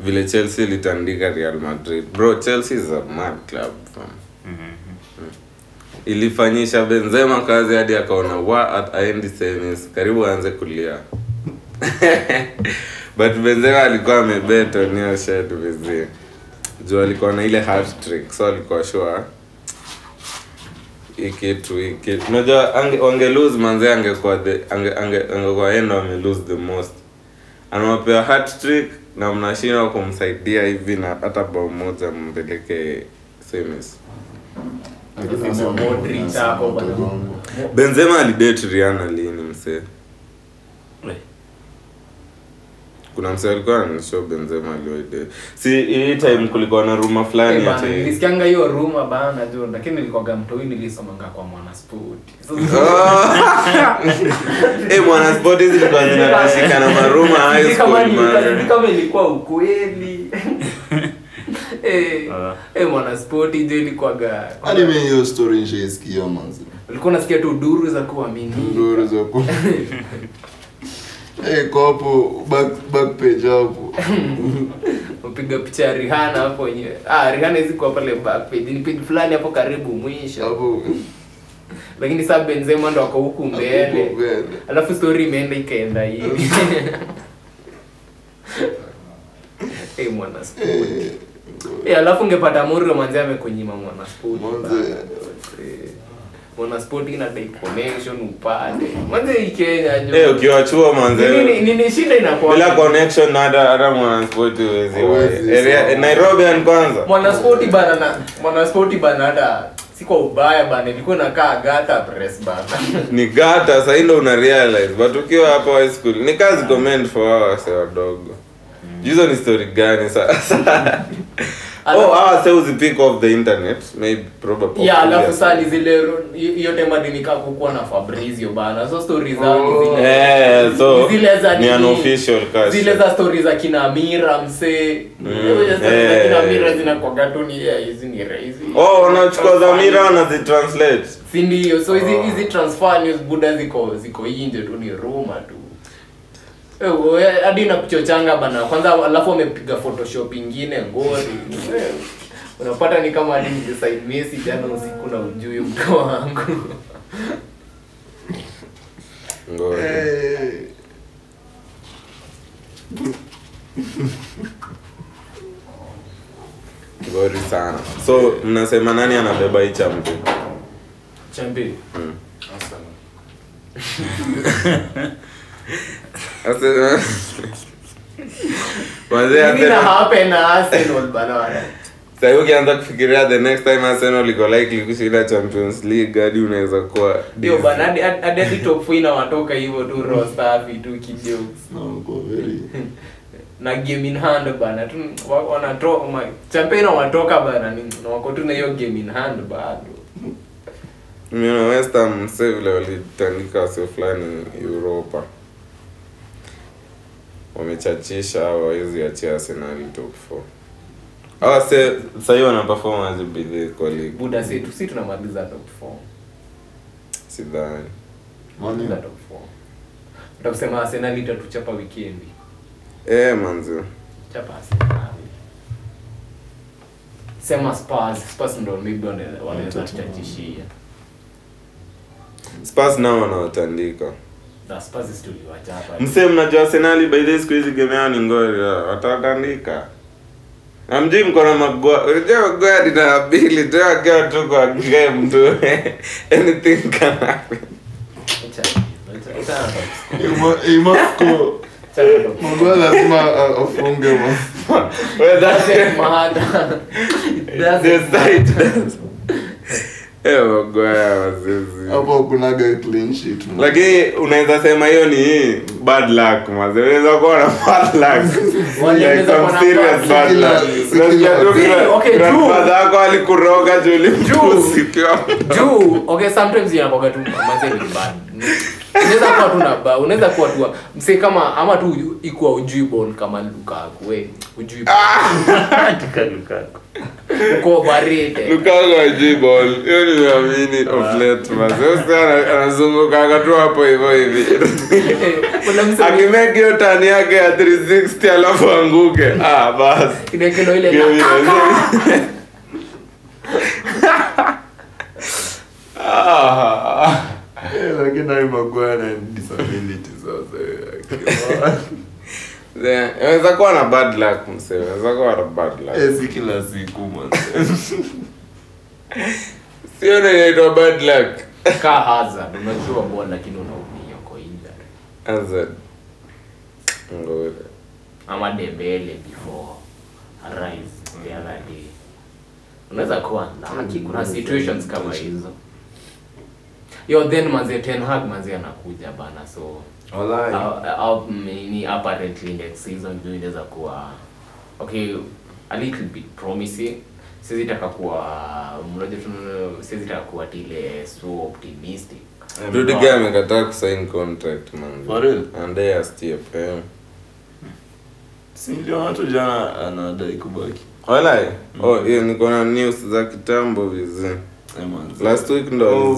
vile chelsea ilitandika real madrid. Bro chelsea is a mad club fam. Ilifanyisha benzema kazi hadi akaona wa at aendi semis. Karibu aanze kulia. But benzema alikuwa amebeto niyo shed vizie juu alikuwa na ile hat trick so alikuwa sure. Ikitu kitu unajua ange, wange lose manze angekuwa the ange ange angekuwa yeye ndo ame lose the most. Anawapewa hat trick na mnashindwa kumsaidia hivi na hata bao moja mpeleke semis. Benzema alidate riana lini msee
We.
Kuna msee alikuwa ananishow benzema aliwaidate si hii time kulikuwa na ruma
Eh,
fulani ati
nilisikianga hiyo ruma bana juu lakini nilikuwaga mtoi nilisomanga kwa mwanaspoti.
Eh, Mwanasport hizi zilikuwa zinatashika na maruma high
kama
school
ilikuwa ukweli. Eh, eh, mwanaspoti jo ilikuwaga
hadi mi hiyo story nishaisikia manzi
ulikuwa unasikia tu duru za kuamini.
Duru za ku Eh, kwa hapo back back page hapo.
Upiga picha ya rihana hapo wenyewe. Ah rihana hizi kwa pale back page. Ni page fulani hapo karibu mwisho.
Hapo.
Lakini sasa benzema ndo ako huku mbele. alafu story imeenda ikaenda hivi. Eh, mwanaspoti.
Eh,
Eh, alafu ungepata Murio manzi amekunyima mwanaspoti.
Manze.
Eh, mwanaspoti inadai connection upate. Manze hii Kenya jo.
Eh, ukiwa chuo
Nini-
manze
nini shida inakuwa?
Bila connection hata hata mwana sport
Huwezi,
Area-
sawa.
nairobian kwanza.
Mwanaspoti bana na mwanaspoti bana hata si kwa ubaya bana ilikuwa inakaa gata press bana.
Ni gata sasa hilo una realize. But ukiwa hapo high school ni kazi comment for hours wadogo. Hizo ni story gani sasa oh hawa se uzipick off the internet. Maybe probably
ya alafu saa ni zile hiyo tema nikaa kukuwa na Fabrizio bana. So story
Oh.
zile
eh so
zile za
ni unofficial cast.
Zile za stori za kina Mira msee.
Mm, eh.
kina tu ni hizi ni hizi
oh wanachukua dhamira wanazitranslate
si ndio? So hizi hizi transfer news buda ziko ziko nje tu ni rumor tu Eh, hadi nakuchochanga bana. Kwanza alafu wamepiga photoshop ingine ngori. Eh, unapata ni kama hadi nijesaid jana usiku na ujui mto wangu.
Eh,
ngori sana. So mnasema nani anabeba hii chambi
chambi
Mm. Ase- Wazee
Nini na
Arsenal-
happen na Arsenal bana
Sasa ukianza kufikiria the next time Arsenal iko likely kushinda Champions League hadi unaweza kuwa
ndio bana hadi hadi hadi top 4 inawatoka hivyo tu roster staff tu kijokes
no go very
na game in hand bana tu wa- wanatoka ma- champion watoka bana ni na wako tu na hiyo game in hand bado
Nimeona West Ham save level walitandika wasio fulani Europa. Wamechachisha hao hawezi achia Arsenal top 4. Hawa se sasa hiyo wana performance bidii kwa league.
buda si tu si tunamaliza top 4
Sidhani.
tunamaliza top 4 utakusema Arsenal itatuchapa weekend
Eh manzi.
chapa Arsenal sema Spurs Spurs ndo maybe wanaweza tutachishia
Spurs nao wanawatandika.
Na Spurs tuliwachapa
Mse mnajua senali by the siku hizi game yao ni ngori. watatandika. Amjui mko na magwa. Unajua magwa na bili tu akiwa tu kwa game tu. Anything can happen.
Lazima afunge
Well, that's
Doesn't matter. It doesn't
the
matter.
site. Eh, magoya wazizi.
Hapo kunaga clean sheet.
Lakini unaweza sema hiyo ni bad luck maze. Unaweza kuwa na bad luck. Like some serious
bad-
luck.
okay,
yako alikuroga juu
juu. okay sometimes tu manze ni bad unaweza kuwa tu na ba unaweza kuwa tu mse kama ama tu ikuwa ujui bon kama Lukaku we ujui
Katika Lukaku.
uko overrated
Lukaku ajui ball. Hiyo nimeamini of late mas Sasa ana- anazunguka tu hapo hivyo hivi. Akimake hiyo tani yake ya 360 alafu anguke. Ah, basi.
inakelo ile.
Ah.
Eh, lakini hayo Maguire disability sasa
Inaweza kuwa na bad luck. Inaweza kuwa na bad luck.
eh, si kila siku
Sio ndio inaitwa bad luck.
ka hazard unajua bwana lakini unaumia uko injured
Hazard. Ngore.
ama dembele before arise the other day unaweza kuwa lucky kuna situations kama hizo yo then manze ten hag manze anakuja bana so
Walai.
uh, uh, apparently next season ndio inaweza kuwa okay a little bit promising siwezi taka kuwa mnajua tu siwezi taka kuwa tile so optimistic
Eh,
Rudiger amekataa kusign contract man.
For real?
And they are still paying.
si niliona tu jana anadai kubaki
Walai. Oh, hiyo niko na news za kitambo vizi.
Eh.
Last week ndo
Oh,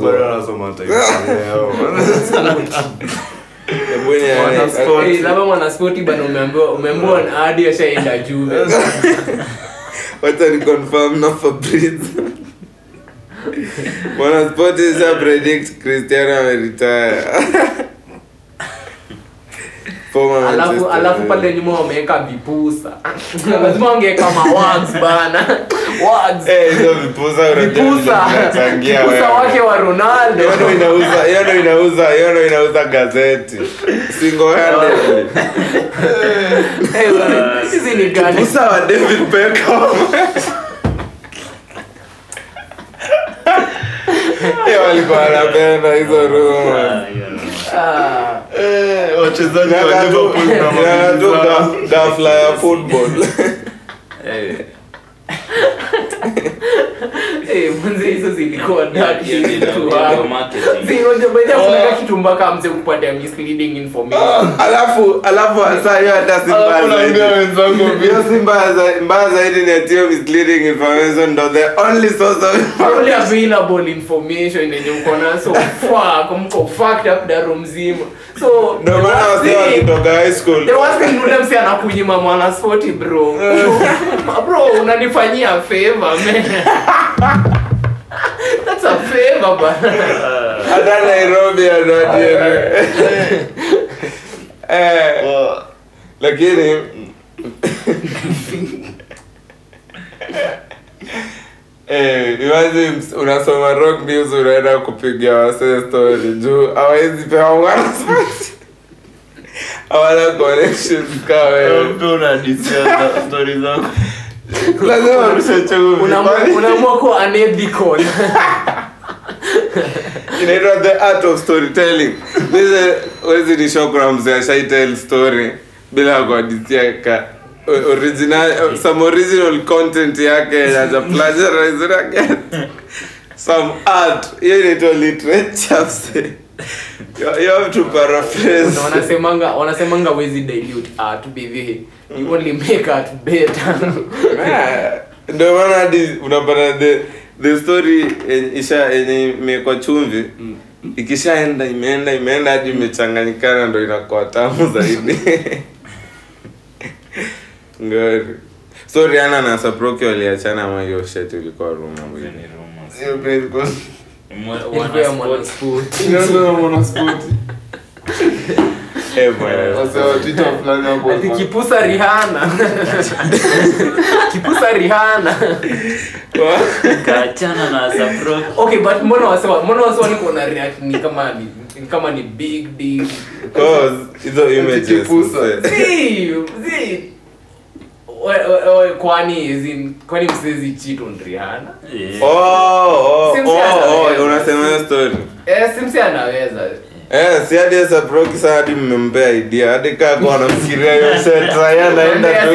labda mwanaspoti bana umeambiwa umeambiwa hadi ashaenda Juve.
wacha ni confirm na Fabrizio. Mwana sport predict Cristiano ameretire.
Alafu alafu pale nyuma wameweka vipusa. Lazima wangeweka mawags bana.
Eh, vipusa
wake wa ronaldo.
Inauza, gazeti.
Eh, hizi ni
wa David Beckham. Walikuwa wanapenda hizo rumors.
Eh, wachezaji wa Liverpool na zao.
ya football.
Eh, hizo zilikuwa kitu mpaka kupatia misleading information.
Alafu alafu hasa hiyo hata si mbaya zaidi. si mbaya ni atio misleading information ndo the only source of
only available information yenye uko nayo. Fuck mko fucked up daro mzima so
ndo maana wasee wakitoka high school.
the worst thing ule msi anakunyima mwana spoti bro. Bro unanifanyia favor man that's a favor bana
hata nairobi eh,
Wa-
lakini Eh, ms- unasoma rock news unaenda kupiga wasee story. Juu hawezi pewa wanaspoti hawana connections wewe
story zako.
Unaamua- kuwa unethical.
Inaitwa the art of storytelling. Wezi ni shokra ashaitel story? Bila kuadisia ka original some original content yake yaja plagiarize again some art. Hiyo inaitwa literature you, have to paraphrase.
Wanasemanga wanasemanga wezi dilute art bithi you only make art better
ndio maana hadi unapata the the story isha yenye imekwa chumvi ikishaenda imeenda imeenda hadi imechanganyikana ndo inakuwa tamu zaidi. Ngori so riana na saproki waliachana ama hiyo shet ilikuwa ruma
Hizo
Eh,
wana-
kipusa rihana kipusa rihana
kaachana na Saprok.
okay but mbona wasewa mbona wasewa niko na react ni kama ni ni kama ni big deal?
Cause hizo images
Kipusa.
mse.
si si we- we- we- kwani as in- kwani msezi cheat on Rihanna?
Oh, oh, oh, oh, unasema hiyo story.
Eh anaweza
Eh, si hadi sasa Broki sasa hadi mmempea idea. Hadi kaa kwa anafikiria hiyo set try anaenda tu.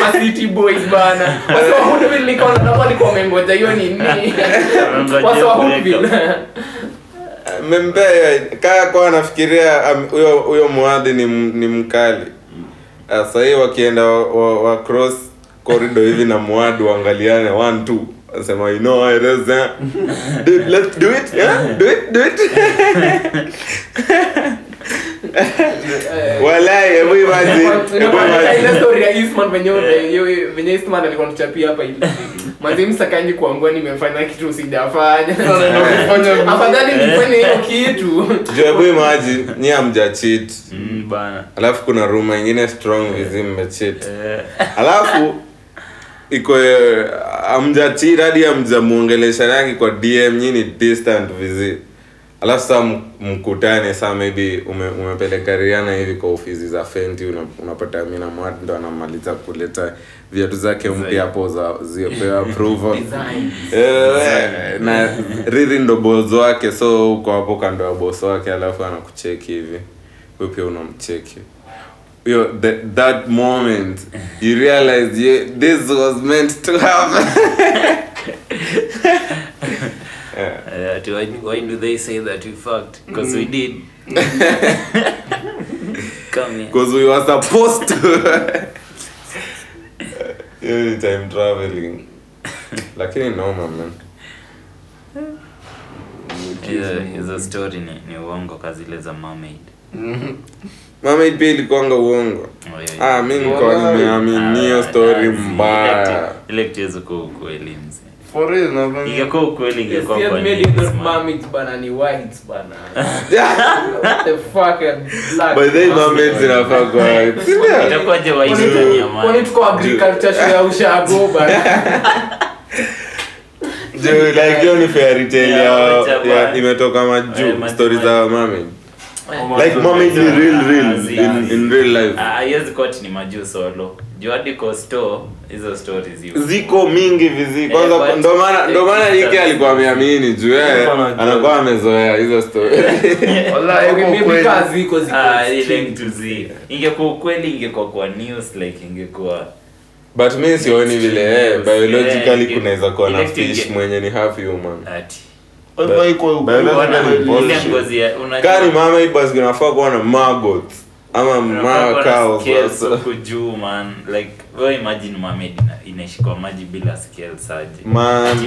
Kwa City Boys bana. Kwa sababu huko vile niko na nafasi kwa mengoja hiyo ni nini?
Kwa
sababu
huko
mmempea kaa kwa anafikiria huyo huyo muadhi ni ni mkali. Ah, sasa hii wakienda wa, wa, wa cross corridor hivi na muadhi waangaliane 1 2 Sema, you know it is eh? Dude, let's do it yeah? do it do it.
Venye isman alikuwa tuchapia hapa mazimsakanji kuangua nimefanya kitu sijafanya afadhali nifanye hiyo kitu.
Jobu imaji ni amjachit
mm,
alafu kuna ruma ingine strong vizi mmechit alafu iko amjachira cheat hadi amja muongelesha rangi kwa dm nyini distant vizi alafu saa mkutane saa maybe ume, umepelekariana hivi kwa ofisi za fenti una, unapata mina mwad ndo anamaliza kuleta viatu zake mpya hapo za ziopewa approval. Eh, na riri ndo bozo wake so uko hapo kando ya boso wake alafu anakucheki hivi. We pia unamcheki yo the, that moment you realized yeah, this was meant to happen.
Yeah. uh, why, why do they say that we fucked? Because we did. Come here.
Because we were supposed to. Hiyo time traveling. Lakini noma man.
Hizo story ni, ni uongo kazile za mermaid
mama pia ilikuanga uongo.
Oh, yeah, yeah.
ah mi nilikuwa nimeamini hiyo story mbaya.
Ile kwa ukweli mzee. Ingekuwa ukweli ingekuwa
ni whites bana. What the fuck and black.
By the moment zinafaa kwa
itakuwaje white ndani ya maji?
kwani tuko agriculture shule ya ushago bana?
Juu, like hiyo ni fairy tale
Yeah,
ya,
wacha
ya
bana.
imetoka majuu
stori
za mermaid like mermaid ni real real in, in real life.
Ah, haiwezi kuwa ati ni majuu solo. Juadi costo hizo stories zipo.
ziko mingi vizi
Eh,
kwanza
eh,
ndo maana ndo maana
eh,
Ike alikuwa ameamini juu yeye anakuwa amezoea hizo stories.
Wallahi, huko
maybe
kweli.
ziko ziko
Ah, ile
extreme.
mtu ingekuwa kweli ingekuwa kwa news like ingekuwa
but mimi sioni vile eh, biologically
Eh,
kunaweza kuwa na fish mwenye ni half human.
Ati
Kani mama basi kunafaa kuwa na ama
man. Like imagine maji bila
Man.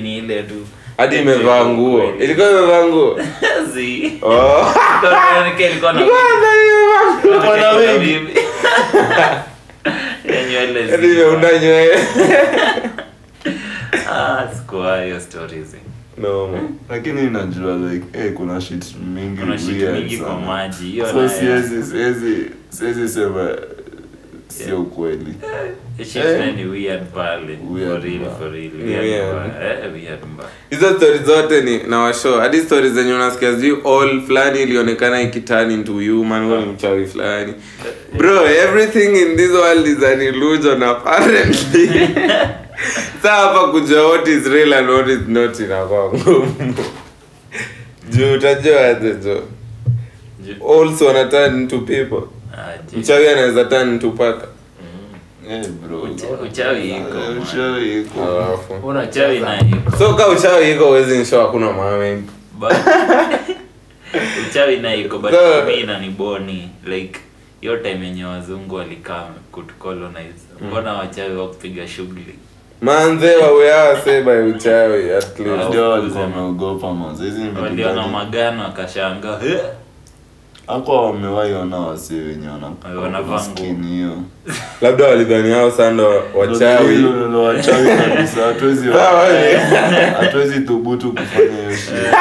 ni ile tu.
Hadi imevaa nguo. ilikuwa imevaa nguo?
Zi.
oh.
Nywele
nywele.
Ah, sikuwa hiyo stories
no.
Lakini najua like hey, kuna shit mingi
kuna shit mingi kwa maji hiyo
siwezi sema sio ukweli.
Eh, mbaya
hizo stori zote ni na washo hadi stori zenye unasikia sijui all fulani ilionekana ikiturn into human huo ni mchawi fulani. Bro everything in this world is an illusion apparently. Sa hapa kujua what is real and what is not inakuwa ngumu juu utajua aje jo also wana into people. Mchawi anaweza turn into paka.
Eh bro.
Uchawi iko,
Eh, uchawi iko.
So ka uchawi iko uwezi nsho hakuna
uchawi iko but
So-
like hiyo time yenye wazungu walikaa kutucolonize. Mbona wachawi wakupiga shughuli?
Manze wawease by uchawi at least.
Ndio walikuwa wameogopa manze. hizi ni vitu
magano wakashanga
hakuwa wamewahi ona wasee wenye wana maskini hiyo.
Labda walidhani hao wachawi.
Ndio, wachawi kabisa hatuwezi hatuwezi thubutu kufanya hiyo shit.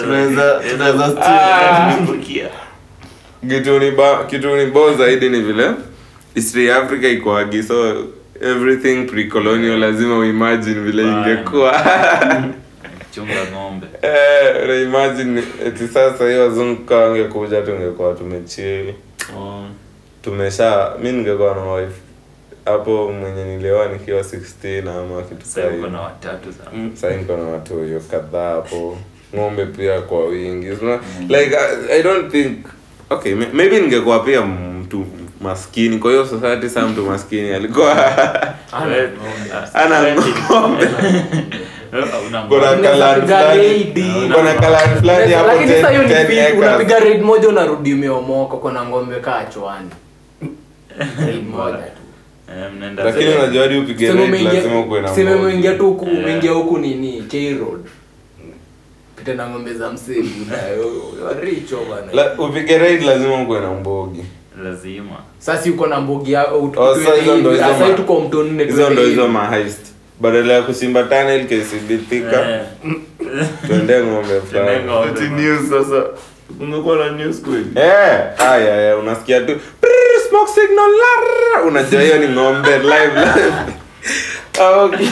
Tunaweza- tunaweza still-
Ah. Kitu ni kitu ni bo zaidi ni vile history ya africa ikoagi so everything pre-colonial lazima uimagine vile ingekuwa
chunga ng'ombe.
Eh, unaimagine eti sasa hiyo wazungu kaa wangekuja tungekuwa tumechili.
Oh.
tumesha mi ningekuwa na wife. Hapo mwenye nilioa nikiwa 16 ama kitu hiyo.
na
niko na watu hiyo kadhaa hapo. Ng'ombe pia kwa wingi. Mm. like I, i don't think okay maybe ningekuwa pia mtu maskini. Kwa hiyo society saa mtu maskini alikuwa ana ng'ombe
Ng'ombe.
Unapiga raid.
kuna kalani fulani hapo
lakini sasa hiyo ni
10
fake.
10 acres.
unapiga raid moja unarudi umeomoka kona ng'ombe kaa chwani moja tu.
Eh, mnaenda
lakini unajua hadi upige raid lazima ukuwe na
sema umeingia tu huku
Eh.
umeingia huku nini K road pita na ng'ombe za msebu na richo bana
upige raid lazima ukuwe na mbogi.
Lazima.
Sasa uko na mbogi
Oh, sasa ma-
tuko mto nne
hizo ndo hizo maheist badala ya kusimba tunnel KCB Thika
Eh,
tuende ng'ombe
sasa. Ungekuwa na news kweli?
Eh, aya aya unasikia tu. "Prrr, smoke signal lar." unajua hiyo ni ng'ombe live live. Ah, okay.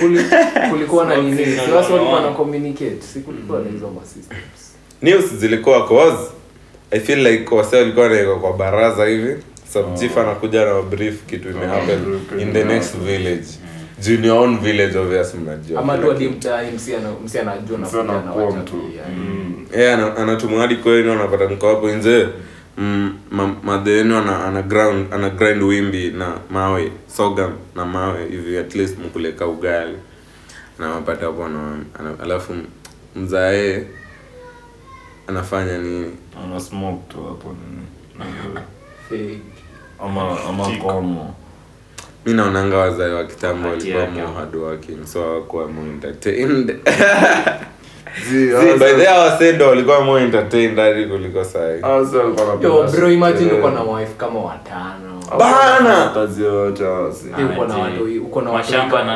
Kuli- kulikuwa na nini? watu walikuwa na communicate. Si kulikuwa na hizo systems.
News zilikuwa cause. I feel like wase walikuwa naeka kwa baraza hivi subchief anakuja na brief kitu imehappen in the next village. Juu in your own village obvious mnajua.
Ama tu hadi msi ana- msi anajua na
Msi anakuwa mtu.
pia.
anatumwa hadi kwenu anapata mko hapo nje. Mm, ma- ana, ana, ground, ana grind wimbi na mawe sogam na mawe hivi at least mkuleka ugali. Na mapata hapo alafu mzae anafanya nini?
Ana smoke tu hapo nini.
Fake.
Ama ama komo
mi naonanga wazae wa kitambo walikuwa more hardworking so hawakuwa more entertained. Walikuwa more entertained hadi kuliko sahi
hasa walikuwa wanapenda
Yo, bro imagine uko na wife kama watano.
Bana!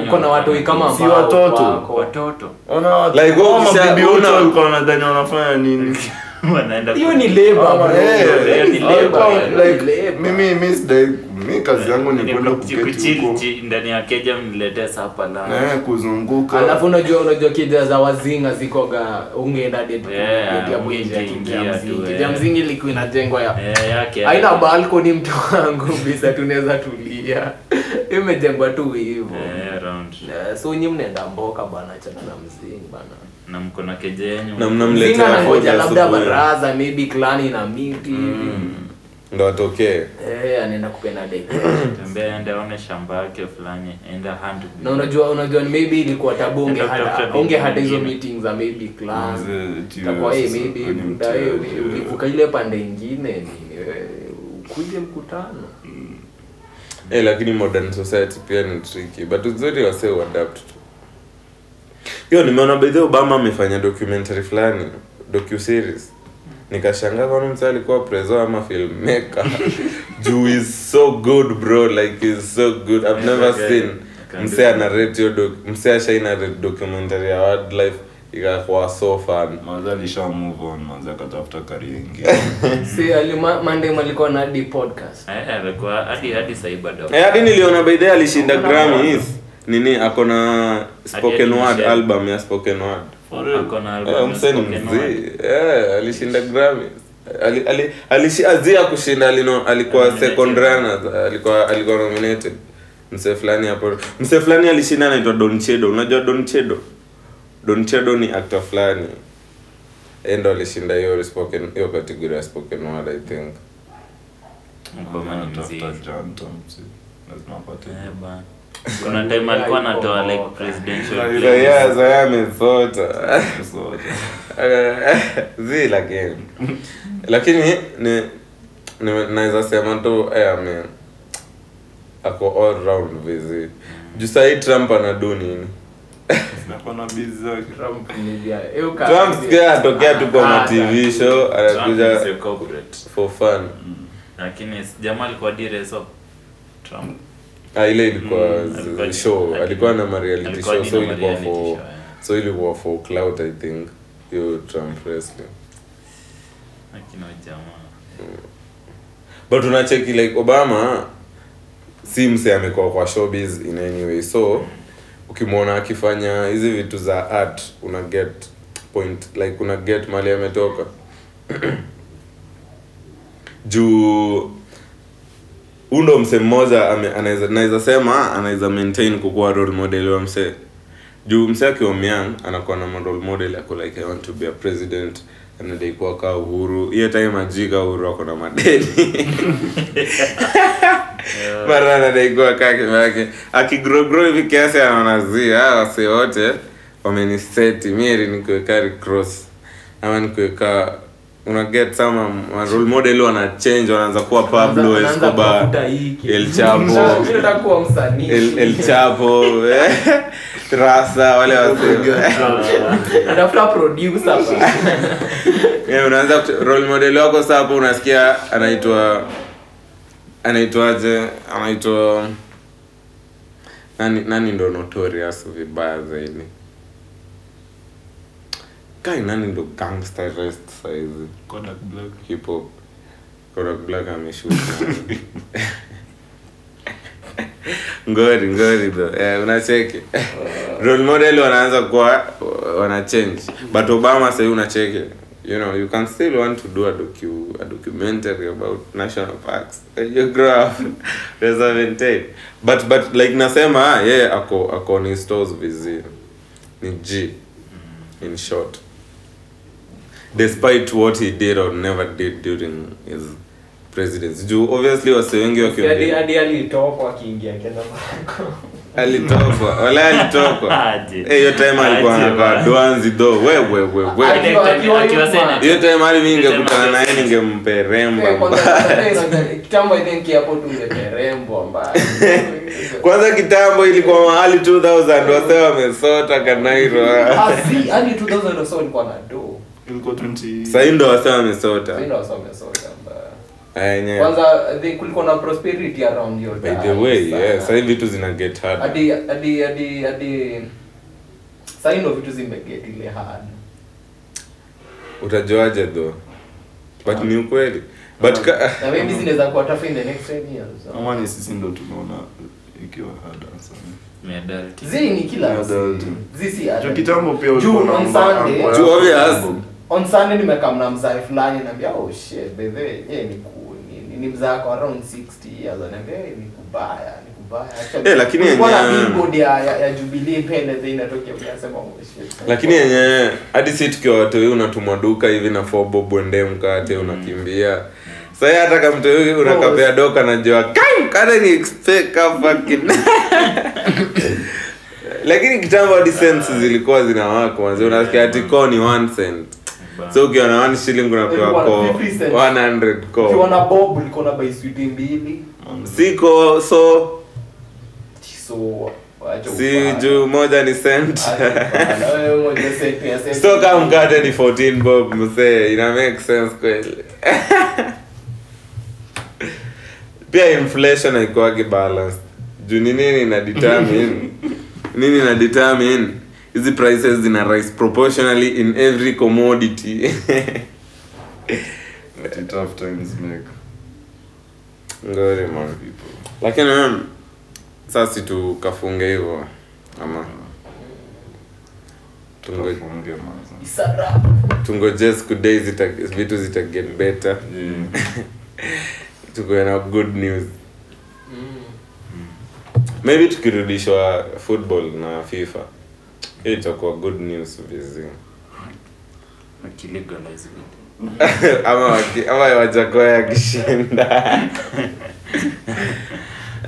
uko na watoi kama
Si watoto.
watoto.
Like, wewe
wanafanya nini
hiyo ni
eh, mi kazi yangu ni
Ni
kwenda
ndani ya keja mniletee sapa la
eh, kuzunguka.
Alafu unajua unajua keja za wazinga zikoga ungeenda ya
tu,
mzingi.
Eh.
ilikuwa inajengwa ya
Eh, yake
mtu wangu bisa tunaweza tulia. Imejengwa tu hivyo
Eh,
Eh, so nyi mnaenda mboka bana chana na mzingi bana
na mko na keja yenyu?
Na mnamletea
mzinga labda baraza maybe klani na miti hivi
ndo atokee.
Eh anaenda kupenda date.
Tembea ende aone shamba yake fulani enda hand
na unajua unajua maybe ilikuwa tabu unge
Ndio
hada
kutafuta
unge hada hizo meetings za maybe clan.
Manze, eti
takuwa
wewe
hey,
sasa
maybe
ni
buda
mtu
hey,
yote.
ulivuka ile pande ingine nini eh, ukuje mkutano.
Eh, lakini modern society pia ni tricky but uzuri wase uadapt tu hiyo nimeona bedhe obama amefanya documentary fulani docu series nikashangaa kwani msa alikuwa preso ama filmmaker? Juu is so good bro like is so good. I've never
okay.
seen mse anarate hiyo doc- mse ashainarate documentary ya wildlife ikakuwa so fun.
Manze alisha move on manze akatafuta career ingine
si alima Monday alikuwa na hadi podcast.
Eh, alikuwa hadi hadi sahii bado
Eh, hadi niliona by the alishinda
Hakuna
Grammys. Nini ako na spoken word album ya spoken word.
mseni na album
Eh,
ya
msee ni
spoken word.
mzee. Eh, alishinda grami Ali, ali, alishi, azia kushinda alino, alikuwa
Nominated.
second runner alikuwa alikuwa nominated msee fulani hapo msee fulani alishinda anaitwa Don Chedo unajua Don Chedo Don Chedo ni actor fulani endo ndo alishinda hiyo spoken hiyo category ya spoken word i think
Mbama ni
mzee. lazima apate
Eh, bana. Kuna time alikuwa anatoa like presidential
Yeah,
so yeah so yeah amesota
So,
zi lakini. Lakini ni, ni naweza sema tu eh, ame ako all round vizi juu sahii trump anadu nini.
Trump.
Sikia atokea tu kwa
Ah,
show anakuja for fun.
Lakini jamaa alikuwa direso Trump
ah, ile ilikuwa
Mm,
show.
alikuwa-
na
mareality
show so ilikuwa for
show, yeah.
so ilikuwa for clout i think hiyo trump wrestling.
Akina jamaa.
But unacheki like obama si mse amekuwa kwa showbiz in any way. So ukimwona akifanya hizi vitu za art una get point like una get mali ametoka. Juu huu ndo msee mmoja anaweza naweza sema anaweza maintain kukuwa role model wa msee. Juu msee akiwa myang anakuwa na role model yako like i want to be a president anadaikuwa kaa uhuru. Hiyo time ajika uhuru ako na madeni. Mara anadaikuwa kaa kivake akigrogro hivi kiasi anaonazia wase wote wameniseti. Mieri nikuweka cross ama nikuweka una get some role model wana change wanaanza kuwa Pablo Escobar. El Chapo. Chapo Rasa wale
producer
yeah, unaanza role model wako sasa hapo unasikia anaitwa anaitwaje anaitwa nani nani ndo notorious vibaya zaidi kai nani ndo gangster rest saizi
Kodak Black.
hip hop. Kodak Black ameshuka. Ngori ngori tho eh, unacheki? Role model wanaanza kuwa wana change. But obama sahii unacheki? You know you can still want to do a, docu, a documentary about national parks. You grow up. Reserventate but but like nasema yeye yeah, ako ako ni stores vizi ni g in short despite what he did or never did during his presidency. Juu obviously wase wengi
wakialitokwa alitokwa akiingia
alitokwa. Wala alitokwa. Eh, hiyo time alikuwa anakaa dwanzi do. Wewe wewe wewe
Aje. Akiwa- akiwa
Akiwa
nyuma.
Senate.
hiyo time hali mi ingekutana naye ningempe remba
Eh, kwanza- kitambo
kwanza ilikuwa mahali 2000 wase wamesota kanairo
Ah, si, hadi 2000 or so ilikuwa na do.
Ilikuwa 20
sahii ndo wase wamesota
Sasa ndio wasome soda mbaya.
Ah, yenyewe.
Kwanza the kulikuwa na prosperity around your
by the way
sana.
yeah, sahii vitu zina get hard
hadi hadi hadi hadi sasa ndo vitu zimeget ile hard
utajuaje though but ni ukweli but
na maybe zinaweza kuwa tough in the next 10 years
ama sisi ndo tunaona ikiwa hard sana.
Miadarati.
ni kila si
kitambo pia ulikuwa
Juu obvious.
On sunday nimekam na mzae fulani naambia oh shit bedhe yeye ni ku ni, ni mzaa kwa around 60 years. Anaambia yeye ni kubaya ni kubaya. Actually,
Eh, lakini
kulikuwa na
yenyewe-
billboard ya, ya, ya jubilee mbele zile inatokea unasema oh shit.
Lakini yenye hadi si tukiwa watoi unatumwa duka hivi na for bob wende mkate unakimbia. Sahii hata kamtoi unakapea doka najua kai mkate ni expect ka fucking. Lakini kitambo hadi cents zilikuwa zinawako manzi unasikia ati ko ni 1 cent so ukiwa na 1 shilling unapewa ko
50 cents.
100
ukiwa
ko
na bob ulikuwa na buy sweet mbili.
Siko so.
So
si juu moja ni cent. so kama mkate ni 14 bob msee ina make sense kweli. Pia inflation haikuwagi balance juu ni nini ina determine? Nini ina determine hizi prices zina rise proportionally in every commodity.
Tough times make
ngori man.
People.
lakini um, sasa tukafunge hivyo ama? Tungoje siku days zita, vitu zita get better.
Mm.
tukuwe na good news. Maybe tukirudishwa football na fifa hiyo itakuwa good news vizi
Wakilegalize
ama waki- ama yakishinda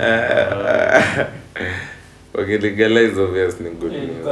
wakilegalize obvious ni good
Eh,
news